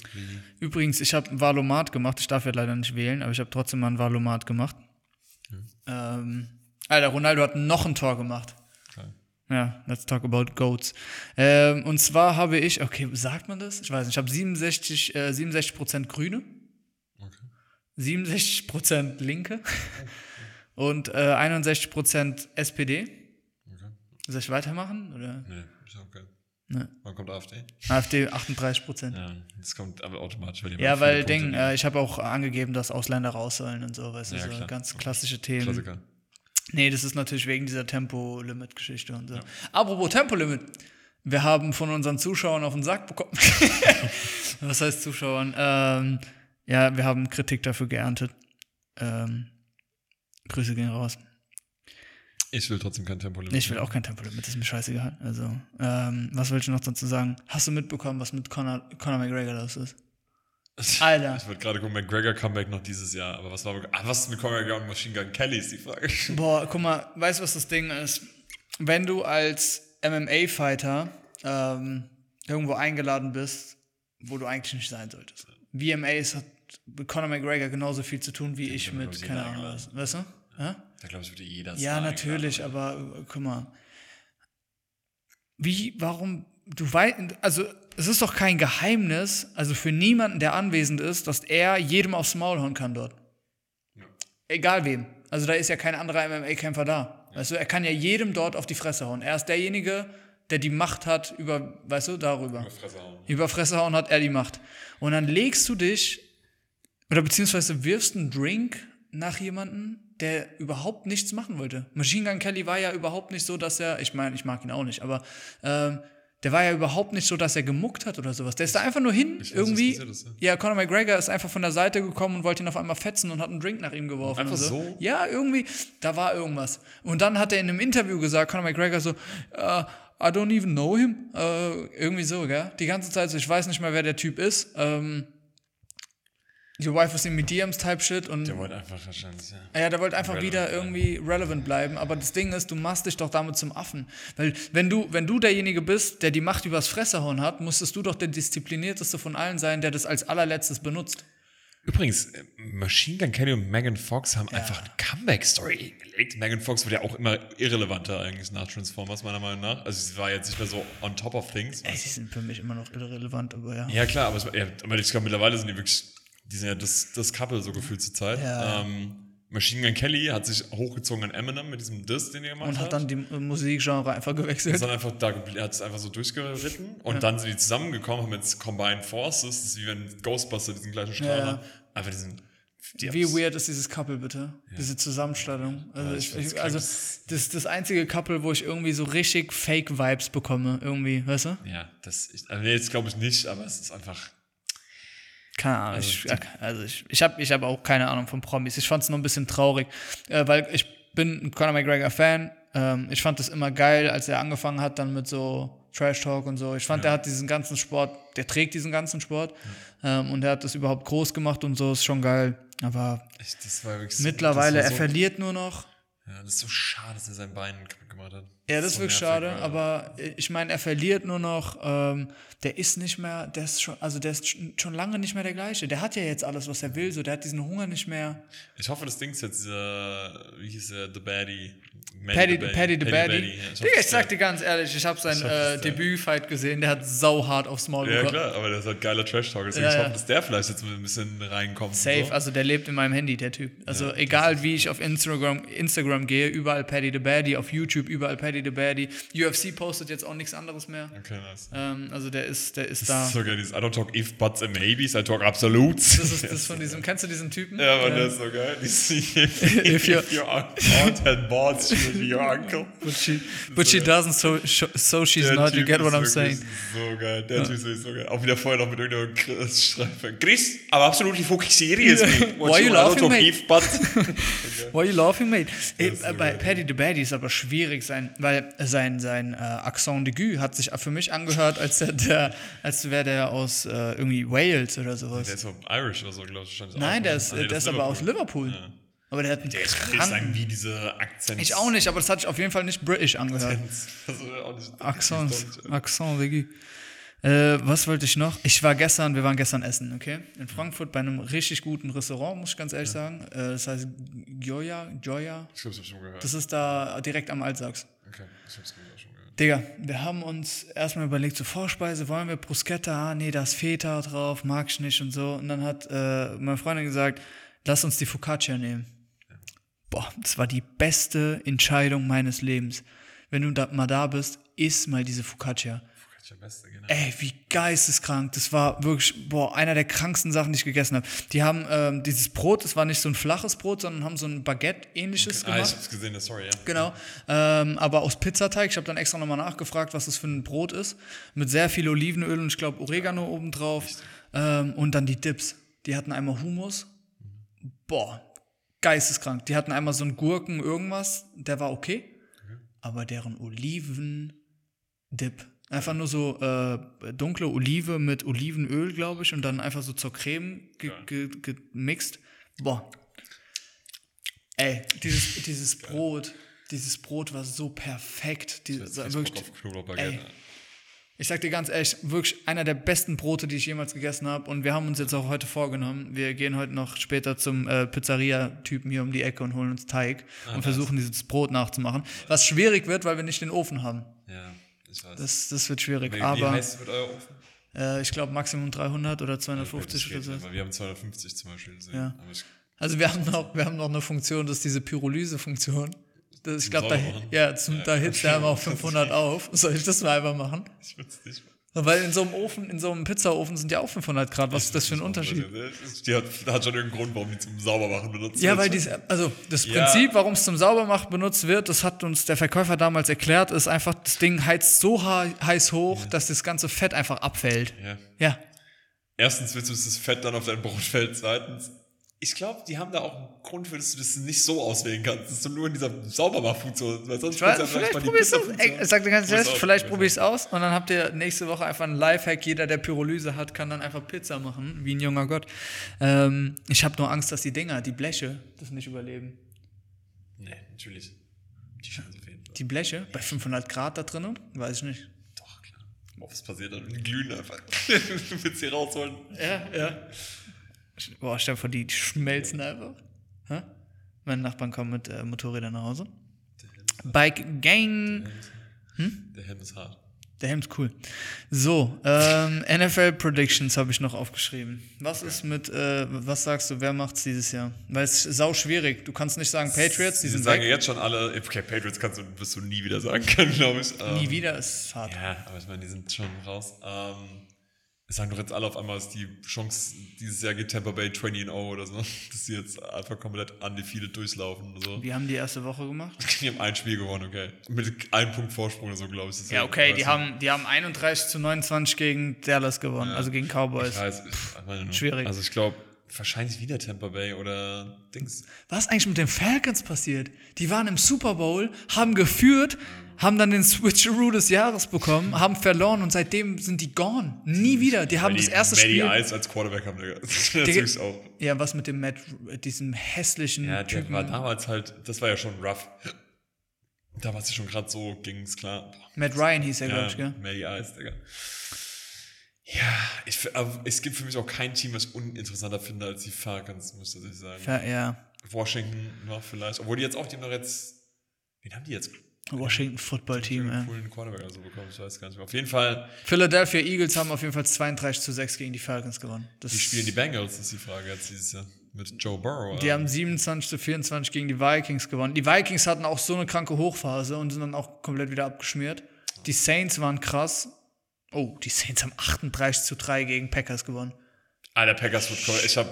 Übrigens, ich habe ein Valomat gemacht. Ich darf ja leider nicht wählen, aber ich habe trotzdem mal ein Valomat gemacht. Ähm, Alter, Ronaldo hat noch ein Tor gemacht. Ja, let's talk about Goats. Ähm, und zwar habe ich, okay, sagt man das? Ich weiß nicht, ich habe 67, äh, 67% Grüne, Okay. 67% Linke und äh, 61% SPD. Okay. Soll ich weitermachen? Oder? Nee, ist okay. Ne. Wann kommt AfD? AfD 38%. Ja, Ja, das kommt aber automatisch, weil die ja weil Ding, äh, ich habe auch angegeben, dass Ausländer raus sollen und so, weißt du, Ja, so klar. ganz klassische Themen. Klassiker. Nee, das ist natürlich wegen dieser Tempolimit-Geschichte und so. Apropos Tempolimit. Wir haben von unseren Zuschauern auf den Sack bekommen. Was heißt Zuschauern? Ähm, ja, wir haben Kritik dafür geerntet. Ähm, Grüße gehen raus. Ich will trotzdem kein Tempolimit. Ich will auch kein Tempolimit, das ist mir scheißegal. Also, ähm, was will ich noch dazu sagen? Hast du mitbekommen, was mit Conor, Conor McGregor los ist? Alter. Ich wollte gerade gucken, McGregor Comeback noch dieses Jahr, aber was war ah, was ist mit Conor McGregor und Machine Gun Kelly ist die Frage. Boah, guck mal, weißt du, was das Ding ist? Wenn du als MMA-Fighter ähm, irgendwo eingeladen bist, wo du eigentlich nicht sein solltest. VMAs hat mit Conor McGregor genauso viel zu tun wie ich wird, glaub mit, ich, keine Ahnung was. Weißt du? Ja, Da glaube ich, würde jeder ja natürlich, aber äh, guck mal. Wie, warum, du weißt, also es ist doch kein Geheimnis, also für niemanden, der anwesend ist, dass er jedem aufs Maul hauen kann dort. Egal wem. Also da ist ja kein anderer MMA-Kämpfer da. Weißt du, er kann ja jedem dort auf die Fresse hauen. Er ist derjenige, der die Macht hat über, weißt du, darüber. Über Fresse hauen. Über Fresse hauen hat er die Macht. Und dann legst du dich oder beziehungsweise wirfst einen Drink nach jemanden, der überhaupt nichts machen wollte. Machine Gun Kelly war ja überhaupt nicht so, dass er, ich meine, ich mag ihn auch nicht, aber ähm, der war ja überhaupt nicht so, dass er gemuckt hat oder sowas. Der ist da einfach nur hin, weiß, irgendwie. passiert ist, ja, Conor McGregor ist einfach von der Seite gekommen und wollte ihn auf einmal fetzen und hat einen Drink nach ihm geworfen. Einfach so. so? Ja, irgendwie, da war irgendwas. Und dann hat er in einem Interview gesagt, Conor McGregor so, äh, I don't even know him. Äh, irgendwie so, gell? Die ganze Zeit so, ich weiß nicht mal, wer der Typ ist. Ähm, Your wife is in me DMs Type Shit und Der wollte einfach wahrscheinlich, ja. ja, der wollte einfach Relevant wieder irgendwie relevant bleiben. Aber das Ding ist, du machst dich doch damit zum Affen. Weil wenn du, wenn du derjenige bist, der die Macht übers Fresserhauen hat, musstest du doch der disziplinierteste von allen sein, der das als allerletztes benutzt. Übrigens, äh, Machine Gun Kelly und Megan Fox haben einfach eine Comeback-Story hingelegt. Megan Fox wird ja auch immer irrelevanter eigentlich nach Transformers, meiner Meinung nach. Also sie war jetzt nicht mehr so on top of things. Ey, die sind für mich immer noch irrelevant, aber ja. Ja, klar, aber, es, ja, aber ich glaube, mittlerweile sind die wirklich Die sind ja das, das Couple so gefühlt zur Zeit. Ja. Ähm, Machine Gun Kelly hat sich hochgezogen an Eminem mit diesem Diss, den er gemacht Und hat. hat dann die Musikgenre einfach gewechselt. ist dann einfach da er hat es einfach so durchgeritten und dann sind die zusammengekommen, haben jetzt Combined Forces, das ist wie wenn Ghostbuster diesen gleichen Strahl Ja. haben. Einfach diesen. die Wie weird ist dieses Couple bitte? Diese Zusammenstellung. Also, Ja, ich ich, also das das einzige Couple, wo ich irgendwie so richtig Fake-Vibes bekomme. Irgendwie, weißt du? Ja, das, ich, also jetzt glaube ich nicht, aber es ist einfach. Keine Ahnung. ich, also ich, ich habe ich hab auch keine Ahnung von Promis. Ich fand es nur ein bisschen traurig, äh, weil ich bin ein Conor McGregor-Fan. Ähm, ich fand es immer geil, als er angefangen hat dann mit so Trash Talk und so. Ich fand, der hat diesen ganzen Sport, der trägt diesen ganzen Sport ähm, und er hat das überhaupt groß gemacht und so, ist schon geil. Aber Ich, das so- mittlerweile, das er so, verliert nur noch. Ja, das ist so schade, dass er sein Bein kaputt gemacht hat. Ja, das ist so wirklich schade, weil- aber äh, ich meine, er verliert nur noch, ähm, der ist nicht mehr, der ist schon, also der ist schon- lange nicht mehr der gleiche. Der hat ja jetzt alles, was er will, so, der hat diesen Hunger nicht mehr. Ich hoffe, das Ding ist jetzt, äh, wie hieß der, The Baddie. Paddy, Paddy the. Ja, hoffe, Digga, ich sag dir ganz ehrlich, ich habe sein äh, der. Debütfight gesehen, der hat sauhart aufs Maul der- Ja, bekommen. klar, aber das ist halt geiler Trash-Talk. Deswegen Ja, ich ja. hoffe, dass der vielleicht jetzt ein bisschen reinkommt. Safe, So. also der lebt in meinem Handy, der Typ. Also egal wie ich auf Instagram, Instagram gehe, überall Paddy the Baddie, auf YouTube überall Paddy the Baddie. UFC postet jetzt auch nichts anderes mehr. Okay, nice. Ähm, also der ist, der ist Das da. ist so geil, dieses I don't talk if, buts and maybes, I talk absolutes. Das ist das von diesem, kennst du diesen Typen? ja, aber Äh, das ist so geil. If, If your- if your aunt had balls, she be your uncle. But she, but she doesn't, so, so she's not, you get what I'm saying. So geil, der Typ ist so geil. Auch wieder vorher noch mit irgendeinem Chris schreiben. Chris, aber absolut fucking serious. mate. Why you laughing, mate? if, but. Why you laughing, mate? Ey, so bei geil. Paddy the Baddy ist aber schwierig sein, weil sein, sein äh, Accent d'aigu hat sich für mich angehört, als der, der als wäre der aus äh, irgendwie Wales oder sowas. Der ist so Irish oder so, glaube ich. Nein, der ist, Ah, nee, der ist aber aus Liverpool. Ja. Aber der hat einen Der ist nicht kranken- sagen, wie diese Akzente. Ich auch nicht, aber das hat sich auf jeden Fall nicht british angehört. Nicht. Deutsch. Accent d'aigu. Äh, was wollte ich noch? Ich war gestern, wir waren gestern essen, okay? In Frankfurt bei einem richtig guten Restaurant, muss ich ganz ehrlich sagen. Äh, das heißt Gioia, Gioia. Ich ich habe schon gehört. Das ist da direkt am Altsachs. okay, ich habe es schon gehört. Digga, wir haben uns erstmal überlegt, so Vorspeise, wollen wir Bruschetta? Ah, nee, da ist Feta drauf, mag ich nicht und so. Und dann hat äh, meine Freundin gesagt, lass uns die Focaccia nehmen. Boah, das war die beste Entscheidung meines Lebens. Wenn du da mal da bist, iss mal diese Focaccia. Focaccia Beste, genau. Ey, wie geisteskrank. Das war wirklich, boah, einer der kranksten Sachen, die ich gegessen habe. Die haben ähm, dieses Brot, das war nicht so ein flaches Brot, sondern haben so ein Baguette-ähnliches Ah, gemacht. ich hab's gesehen, sorry, ja. Genau, ähm, aber aus Pizzateig. Ich habe dann extra nochmal nachgefragt, was das für ein Brot ist. Mit sehr viel Olivenöl und ich glaube Oregano obendrauf. Ähm, und dann die Dips. Die hatten einmal Hummus. Boah, geisteskrank. Die hatten einmal so einen Gurken irgendwas, der war okay. Aber deren Oliven-Dip. Einfach nur so äh, dunkle Olive mit Olivenöl, glaube ich, und dann einfach so zur Creme ge ge gemixt. Boah, Ey, dieses, dieses Brot, dieses Brot war so perfekt. Die, ich wirklich, Knoblauchbaguette. Ey. Ich sag dir ganz ehrlich, wirklich einer der besten Brote, die ich jemals gegessen habe. Und wir haben uns jetzt auch heute vorgenommen, wir gehen heute noch später zum äh, Pizzeria-Typen hier um die Ecke und holen uns Teig Ah, und versuchen dieses Brot nachzumachen. Was schwierig wird, weil wir nicht den Ofen haben. Ja, ich weiß. Das, das wird schwierig. wie, wie aber heißt es mit euer Ofen? äh, ich glaube Maximum 300 oder 250 Das oder so. wir haben 250 zum Beispiel. Gesehen. Ja. Also wir haben noch, wir haben noch eine Funktion, das ist diese Pyrolyse-Funktion. Das- Ich glaube, da, machen? ja, zum, da hitzt der auf 500 auf. Soll ich das mal einfach machen? ich will's nicht. Weil in so einem Ofen, in so einem Pizzaofen sind ja auch 500 Grad. Was ist das für ein Unterschied? Die hat, hat schon irgendeinen Grund, warum die zum Saubermachen benutzt Ja, wird. weil dies, also das Ja. Prinzip, warum es zum Saubermachen benutzt wird, das hat uns der Verkäufer damals erklärt, ist einfach, das Ding heizt so heiß hoch, dass das ganze Fett einfach abfällt. Ja. Ja. Erstens willst du, dass das Fett dann auf dein Brot fällt. Zweitens, ich glaube, die haben da auch einen Grund für, dass du das nicht so auswählen kannst. Das ist nur in dieser Saubermachfunktion. Weil sonst du ja vielleicht mal die probier's aus. Pizzafunktion. Ey, sag dir ganz ehrlich, vielleicht probier ich's aus und dann habt ihr nächste Woche einfach einen Lifehack. Jeder, der Pyrolyse hat, kann dann einfach Pizza machen, wie ein junger Gott. Ähm, ich habe nur Angst, dass die Dinger, die Bleche, das nicht überleben. Nee, natürlich. Die scheinen auf jeden Fall. Die Bleche bei 500 Grad da drinnen, weiß ich nicht. Doch, klar. Was passiert dann? Die glühen einfach. du willst sie rausholen. Ja, ja. Boah, stell dir vor, die schmelzen einfach. Hä? Meine Nachbarn kommen mit äh, Motorrädern nach Hause. Bike Gang. Der Helm ist hart. Der Helm ist cool. So, ähm, NFL Predictions habe ich noch aufgeschrieben. Was ist mit, äh, was sagst du, wer macht's dieses Jahr? Weil es ist sau schwierig. Du kannst nicht sagen Patriots, die sind sagen weg. jetzt schon alle, okay, Patriots kannst du, wirst du nie wieder sagen können, glaube ich. Ähm, Nie wieder ist hart. Ja, aber ich meine, die sind schon raus. Ähm, sagen doch jetzt alle auf einmal, dass die Chance, dieses Jahr geht Tampa Bay 20 0 oder so, dass sie jetzt einfach komplett undefeated durchlaufen oder so. Wie haben die erste Woche gemacht? Die haben ein Spiel gewonnen, okay. Mit einem Punkt Vorsprung oder so, glaube ich. Ja, okay, die haben, die haben 31 zu 29 gegen Dallas gewonnen, also gegen Cowboys. Ich weiß, ich meine nur. Schwierig. Also ich glaube, wahrscheinlich wieder Tampa Bay oder Dings. Was ist eigentlich mit den Falcons passiert? Die waren im Super Bowl, haben geführt, haben dann den Switcheroo des Jahres bekommen, haben verloren und seitdem sind die gone. Nie wieder. Die haben Weil das erste Matty Spiel. Ice als Quarterback haben, Digga. Das auch. Ja, was mit dem Matt, diesem hässlichen Ja, der Typen. war damals halt, das war ja schon rough. Da war es ja schon gerade so, ging es klar. Boah, Matt Ryan hieß er, glaube Ja, ich, gell? Matty Ice, Digga. Ja, ich, es gibt für mich auch kein Team, was ich uninteressanter finde als die Falcons, muss ich sagen. Ja, ja. Washington noch vielleicht. Obwohl die jetzt auch, die haben doch jetzt. Wen haben die jetzt? Washington Football Team, Einen coolen Quarterback oder so bekommen, ich weiß gar nicht mehr. Auf jeden Fall, Philadelphia Eagles haben auf jeden Fall 32 zu 6 gegen die Falcons gewonnen. Das die spielen die Bengals, ist die Frage jetzt dieses Jahr. Mit Joe Burrow. Die haben 27 zu 24 gegen die Vikings gewonnen. Die Vikings hatten auch so eine kranke Hochphase und sind dann auch komplett wieder abgeschmiert. Die Saints waren krass. Oh, die Saints haben 38 zu 3 gegen Packers gewonnen. Ah, der Packers cool. Ich habe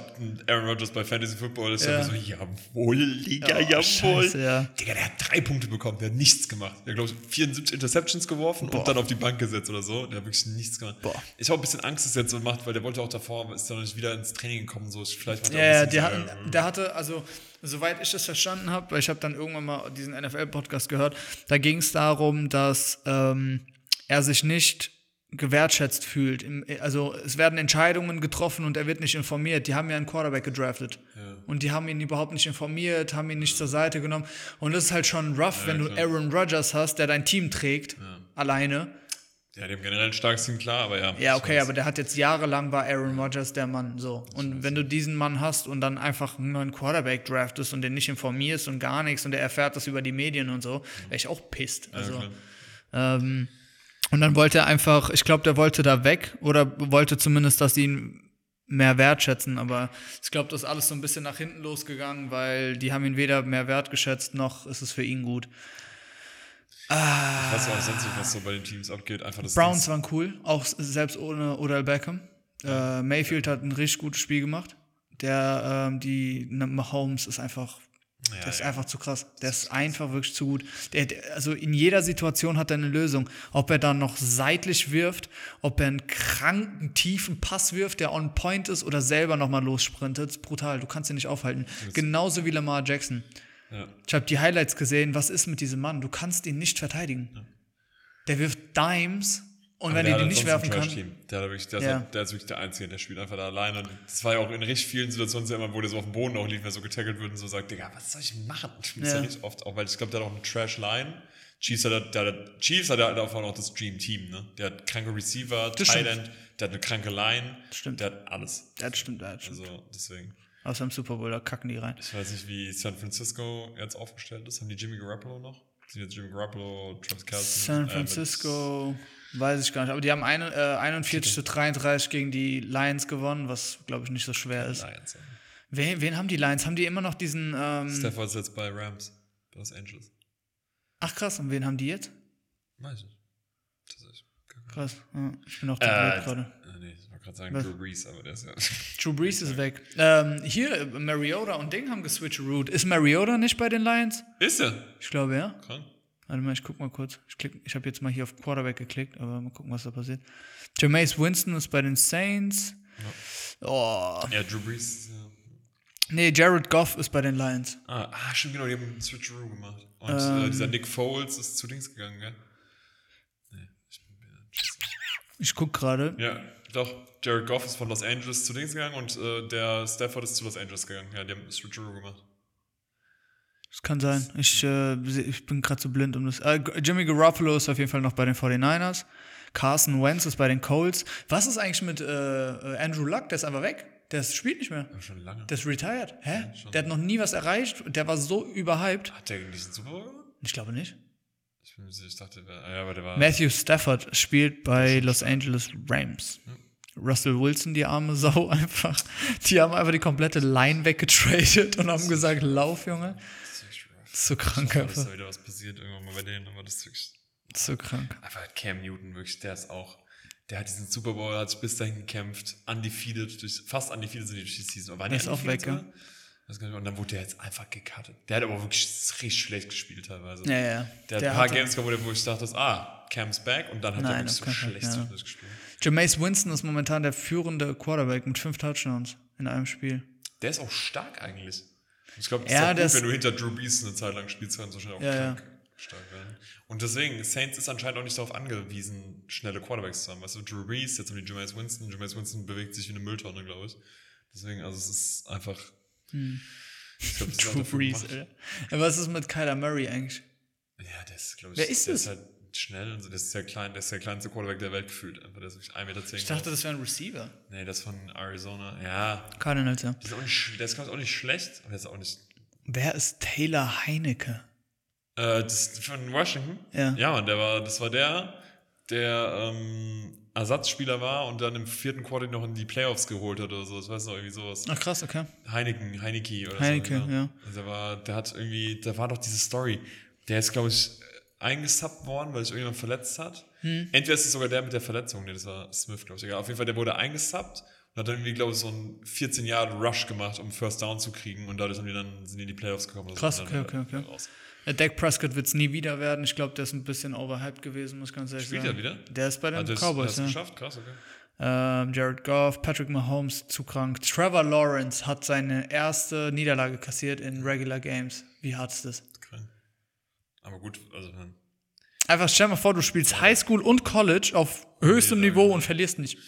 Aaron Rodgers bei Fantasy Football. Ich Ja. so, jawohl, Liga, Oh, jawohl. scheiße, ja. Digga, der hat drei Punkte bekommen. Der hat nichts gemacht. Der hat, glaube ich, 74 Interceptions geworfen und dann auf die Bank gesetzt oder so. Der hat wirklich nichts gemacht. Boah. Ich habe ein bisschen Angst, dass er jetzt so macht, weil der wollte auch davor, ist dann noch nicht wieder ins Training gekommen. So, vielleicht macht er Ja, der, hatten, so, der hatte, also, soweit ich das verstanden habe, weil ich habe dann irgendwann mal diesen NFL-Podcast gehört, da ging es darum, dass ähm, er sich nicht gewertschätzt fühlt. Im, also es werden Entscheidungen getroffen und er wird nicht informiert. Die haben ja einen Quarterback gedraftet. Und die haben ihn überhaupt nicht informiert, haben ihn nicht zur Seite genommen. Und das ist halt schon rough, wenn du Aaron Rodgers hast, der dein Team trägt, alleine. Ja, dem generell ein starkes Team, klar, aber ja. Ja, okay, aber der hat jetzt jahrelang war Aaron Rodgers der Mann, so. Und wenn du diesen Mann hast und dann einfach einen neuen Quarterback draftest und den nicht informierst und gar nichts und der erfährt das über die Medien und so, wäre ich auch pisst. Also, ähm, und dann wollte er einfach, ich glaube, der wollte da weg oder wollte zumindest, dass die ihn mehr wertschätzen, aber ich glaube, das ist alles so ein bisschen nach hinten losgegangen, weil die haben ihn weder mehr wertgeschätzt, noch ist es für ihn gut. Ich weiß auch sonst nicht, was so bei den Teams abgeht. Einfach das Browns waren cool, auch selbst ohne Odell Beckham. Äh, Mayfield hat ein richtig gutes Spiel gemacht. Der, ähm, die Mahomes ist einfach, der ist ja. einfach zu krass. Der ist einfach wirklich zu gut. Der, der, also in jeder Situation hat er eine Lösung. Ob er dann noch seitlich wirft, ob er einen kranken, tiefen Pass wirft, der on point ist oder selber nochmal lossprintet, ist brutal. Du kannst ihn nicht aufhalten. Genauso wie Lamar Jackson. Ja. Ich habe die Highlights gesehen. Was ist mit diesem Mann? Du kannst ihn nicht verteidigen. Der wirft Dimes und Aber wenn der er hat die nicht werfen kann. Der, hat wirklich, der, Ja. ist, der ist wirklich der Einzige, der spielt einfach da alleine. Und das war ja auch in richtig vielen Situationen so immer, wo der so auf dem Boden auch lief, wenn er so getackelt wird und so sagt, Digga, was soll ich machen? Ich spiele ja. Ja. nicht oft, auch weil ich glaube, der hat auch eine Trash-Line. Chiefs hat, der, der, Chiefs hat davon auch das Dream-Team, ne? Der hat kranke Receiver, Das stimmt. End, der hat eine kranke Line. Stimmt. Der hat alles. Das stimmt, das stimmt. Also, deswegen. Außer im Super Bowl, da kacken die rein. Ich weiß nicht, wie San Francisco jetzt aufgestellt ist. Haben die Jimmy Garoppolo noch? Sind jetzt Jimmy Garoppolo, Travis Kelce? San Francisco, weiß ich gar nicht. Aber die haben eine, äh, 41 zu 33 gegen die Lions gewonnen, was, glaube ich, nicht so schwer ist. Lions. ja. Wen, wen haben die Lions? Haben die immer noch diesen. Ähm, Stafford ist jetzt bei Rams, bei Los Angeles. ach krass, und wen haben die jetzt? Weiß ich nicht. Tatsächlich. Krass. Ja, ich bin auch zu Äh, gerade. äh, nee, ich wollte gerade sagen Was? Drew Brees, aber der ist ja. Drew Brees ist weg. Ähm, hier, äh, Mariota und Ding haben geswitcherooed. Ist Mariota nicht bei den Lions? ist er? Ich glaube, ja. Krank. Warte mal, ich guck mal kurz. Ich, klick- ich habe jetzt mal hier auf Quarterback geklickt, aber mal gucken, was da passiert. Jameis Winston ist bei den Saints. Oh. Ja, Drew Brees. Ja. Nee, Jared Goff ist bei den Lions. Ah, ah, stimmt, genau, die haben einen Switcheroo gemacht. Und Ähm. äh, dieser Nick Foles ist zu Dings gegangen, gell? Nee, ich bin mir. Ich guck gerade. Ja, doch. Jared Goff ist von Los Angeles zu Dings gegangen und äh, der Stafford ist zu Los Angeles gegangen. Ja, die haben einen Switcheroo gemacht. Kann sein. Ich, äh, ich bin gerade zu blind um das. Äh, Jimmy Garoppolo ist auf jeden Fall noch bei den 49ers. Carson Wentz ist bei den Colts. Was ist eigentlich mit äh, äh, Andrew Luck? Der ist einfach weg. Der spielt nicht mehr. Schon lange. Der ist retired. Hä? schon. Der hat noch nie was erreicht. Der war so überhyped. Hat der gegen diesen Super Bowl? Ich glaube nicht. Ich, bin, mir sicher, ich dachte, ja, aber der war. Matthew Stafford spielt bei Los Angeles Rams. Russell Wilson, die arme Sau, einfach. Die haben einfach die komplette Line weggetradet und haben gesagt, lauf, Junge. So krank Ich hoffe, dass einfach. da wieder was passiert irgendwann mal bei denen, aber das ist wirklich. So krank. Einfach Cam Newton, wirklich, der ist auch. Der hat diesen Super Bowl, hat sich bis dahin gekämpft, undefeated, durch, fast undefeated sind die durch die Season. Die Der ist auch weg, mehr. Und dann wurde der jetzt einfach gecuttet. Der hat aber wirklich richtig schlecht gespielt teilweise. Ja, ja. Der hat Der ein paar Games gehabt, wo ich dachte, ah, Cam's back und dann hat er Nein, wirklich auf so schlecht ja. gespielt. Jameis Winston ist momentan der führende Quarterback mit fünf Touchdowns in einem Spiel. Der ist auch stark eigentlich. Ich glaube, es Ja, ist auch das- gut, wenn du hinter Drew Brees eine Zeit lang spielst, kannst du schnell auch Ja, krank stark werden. Und deswegen, Saints ist anscheinend auch nicht darauf angewiesen, schnelle Quarterbacks zu haben. Weißt du, Drew Brees, jetzt haben die Jameis Winston. Jameis Winston bewegt sich wie eine Mülltonne, glaube ich. Deswegen, also es ist einfach... Ich glaub, das Drew Brees. Alter. Ja, was ist mit Kyler Murray eigentlich? Ja, ist, glaube ich, Wer ist das? ist halt schnell und so. Der ist sehr klein, der ist der kleinste Quarterback der Welt gefühlt. Einfach, der ist wirklich 1,10 Meter. Ich dachte, das wäre ein Receiver. Nee, das ist von Arizona. Ja, Cardinals, ja. der ist, auch nicht, der ist auch nicht schlecht, aber ist auch nicht Wer ist Taylor Heinecke? Äh, das von Washington? Ja. Ja, Mann, der war, das war der, der ähm, Ersatzspieler war und dann im vierten Quarter noch in die Playoffs geholt hat oder so. Ich weiß noch, irgendwie sowas. Ach krass, okay. Heineken, Heineke oder Heineke, so. ja. Und der war, der hat irgendwie, da war doch diese Story. Der ist, glaube ich, eingesubbt worden, weil sich irgendjemand verletzt hat. Hm. Entweder ist es sogar der mit der Verletzung, nee, das war Smith, glaube ich. Egal. Auf jeden Fall, der wurde eingesubbt und hat dann irgendwie, glaube ich, so einen 14 Jahre Rush gemacht, um First Down zu kriegen und dadurch haben die dann, sind die in die Playoffs gekommen. oder so. Krass, okay, okay, der okay. raus. Dak Prescott wird es nie wieder werden. Ich glaube, der ist ein bisschen overhyped gewesen, muss ich ganz ehrlich Spielt sagen. er wieder? Der ist bei den Hat er Cowboys, es ja. geschafft? Krass, okay. Ähm, Jared Goff, Patrick Mahomes zu krank. Trevor Lawrence hat seine erste Niederlage kassiert in Regular Games. Wie hart ist das? Aber gut, also man, Einfach stell mal vor, du spielst Highschool und College auf höchstem Niederlage. Niveau und verlierst nicht.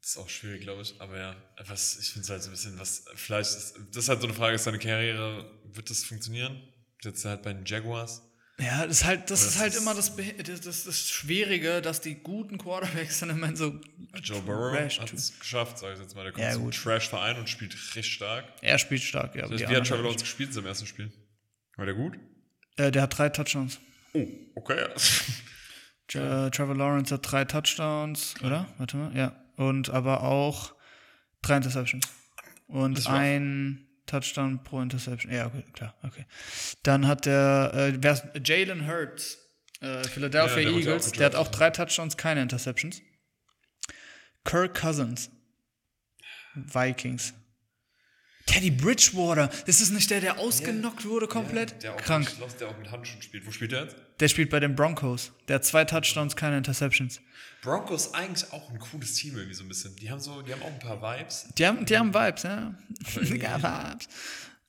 das ist auch schwierig, glaube ich. Aber ja, was, ich finde es halt so ein bisschen, was, vielleicht, ist, das ist halt so eine Frage, ist deine Karriere, wird das funktionieren? Jetzt halt bei den Jaguars. Ja, das ist halt, das ist das halt ist- immer das, das, das, das Schwierige, dass die guten Quarterbacks dann immer so. Joe Burrow hat es geschafft, sag ich jetzt mal. Der kommt Ja, zum. Trash-Verein und spielt richtig stark. Er spielt stark, ja. Wie hat Trevor halt Lawrence gespielt in seinem ersten Spiel? War der gut? Äh, der hat drei Touchdowns. Oh, okay. Äh, Trevor Lawrence hat drei Touchdowns, oder? Warte mal, ja. Und aber auch drei Interceptions. Und ein Touchdown pro Interception. Ja, okay, klar, okay. Dann hat der, äh, Jalen Hurts, äh, Philadelphia Ja, der ja Eagles, der hat auch drei Touchdowns, keine Interceptions. Kirk Cousins, Vikings. Teddy Bridgewater, das ist nicht der, der ausgenockt wurde komplett? Der auch Krank. nicht lost, der auch mit Handschuhen spielt. Wo spielt der jetzt? Der spielt bei den Broncos. Der hat zwei Touchdowns, keine Interceptions. Broncos eigentlich auch ein cooles Team irgendwie so ein bisschen. Die haben so, die haben auch ein paar Vibes. Die haben, die haben Vibes, ja. ja Vibes.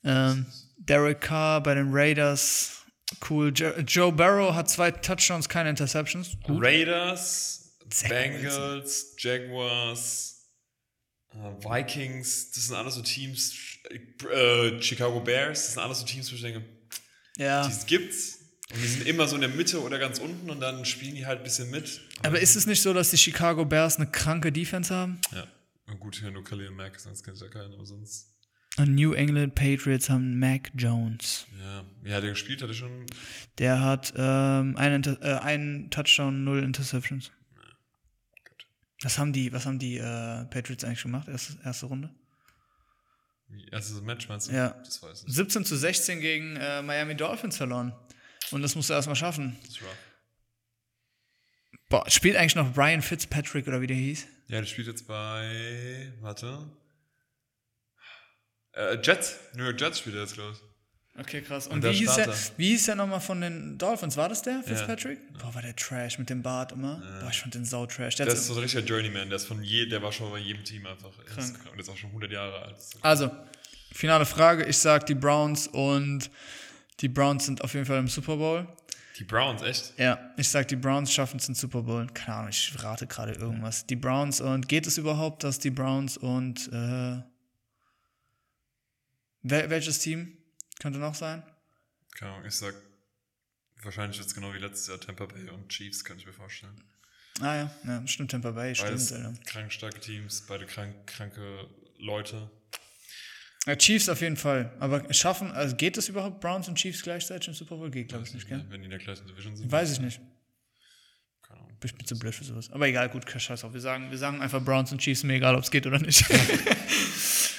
Ähm, Derek Carr bei den Raiders. Cool. Jo Joe Barrow hat zwei Touchdowns, keine Interceptions. Gut. Raiders, Bengals, Jaguars, Vikings, das sind alles so Teams, äh, Chicago Bears, das sind alles so Teams, wo ich denke, Ja. die gibt's. Und die sind immer so in der Mitte oder ganz unten und dann spielen die halt ein bisschen mit. Aber ist es nicht so, dass die Chicago Bears eine kranke Defense haben? Ja. Gut, hier nur Khalil Mack, sonst kennt ich ja keinen, aber sonst. Und New England Patriots haben Mac Jones. Ja. Wie hat er gespielt? Hat er schon. Der hat ähm, einen, äh, einen Touchdown, null Interceptions. Was haben die, was haben die äh, Patriots eigentlich gemacht? Erste, erste Runde? Erstes Match meinst du? Ja. Das weiß ich. 17 zu 16 gegen äh, Miami Dolphins verloren. Und das musst du erstmal schaffen. Das ist rough. Boah, spielt eigentlich noch Brian Fitzpatrick oder wie der hieß? Ja, der spielt jetzt bei. Warte. Äh, Jets. New York Jets spielt er jetzt, glaube ich. Okay, krass. Und, Und wie, hieß Starter. wie hieß der nochmal von den Dolphins? War das der, Fitzpatrick? Boah, war der Trash mit dem Bart immer. Boah, ich fand den sau Trash. Der Der ist so ein richtiger Journeyman, der ist von je, der war schon bei jedem Team einfach. Krank. Und ist auch schon 100 Jahre alt. also, finale Frage. Ich sag die Browns und die Browns sind auf jeden Fall im Super Bowl. Die Browns, echt? Ja, ich sag, die Browns schaffen es in Super Bowl. Keine Ahnung, ich rate gerade irgendwas. Die Browns und geht es überhaupt, dass die Browns und äh, wel welches Team könnte noch sein? Keine Ahnung, ich sag, wahrscheinlich es genau wie letztes Jahr Tampa Bay und Chiefs, kann ich mir vorstellen. Ah ja, ja stimmt, Tampa Bay, Beides stimmt. Alter. krank starke Teams, beide krank, kranke Leute. Ja, Chiefs auf jeden Fall. Aber schaffen, also geht es überhaupt Browns und Chiefs gleichzeitig im Super Bowl? Geht, glaube ich nicht, gell? Wenn die in der gleichen Division sind. Weiß ich nicht. Keine Ahnung. Ich bin zu blöd für sowas. Aber egal, gut, scheiß auf. Wir sagen, wir sagen einfach Browns und Chiefs, mir egal, ob es geht oder nicht.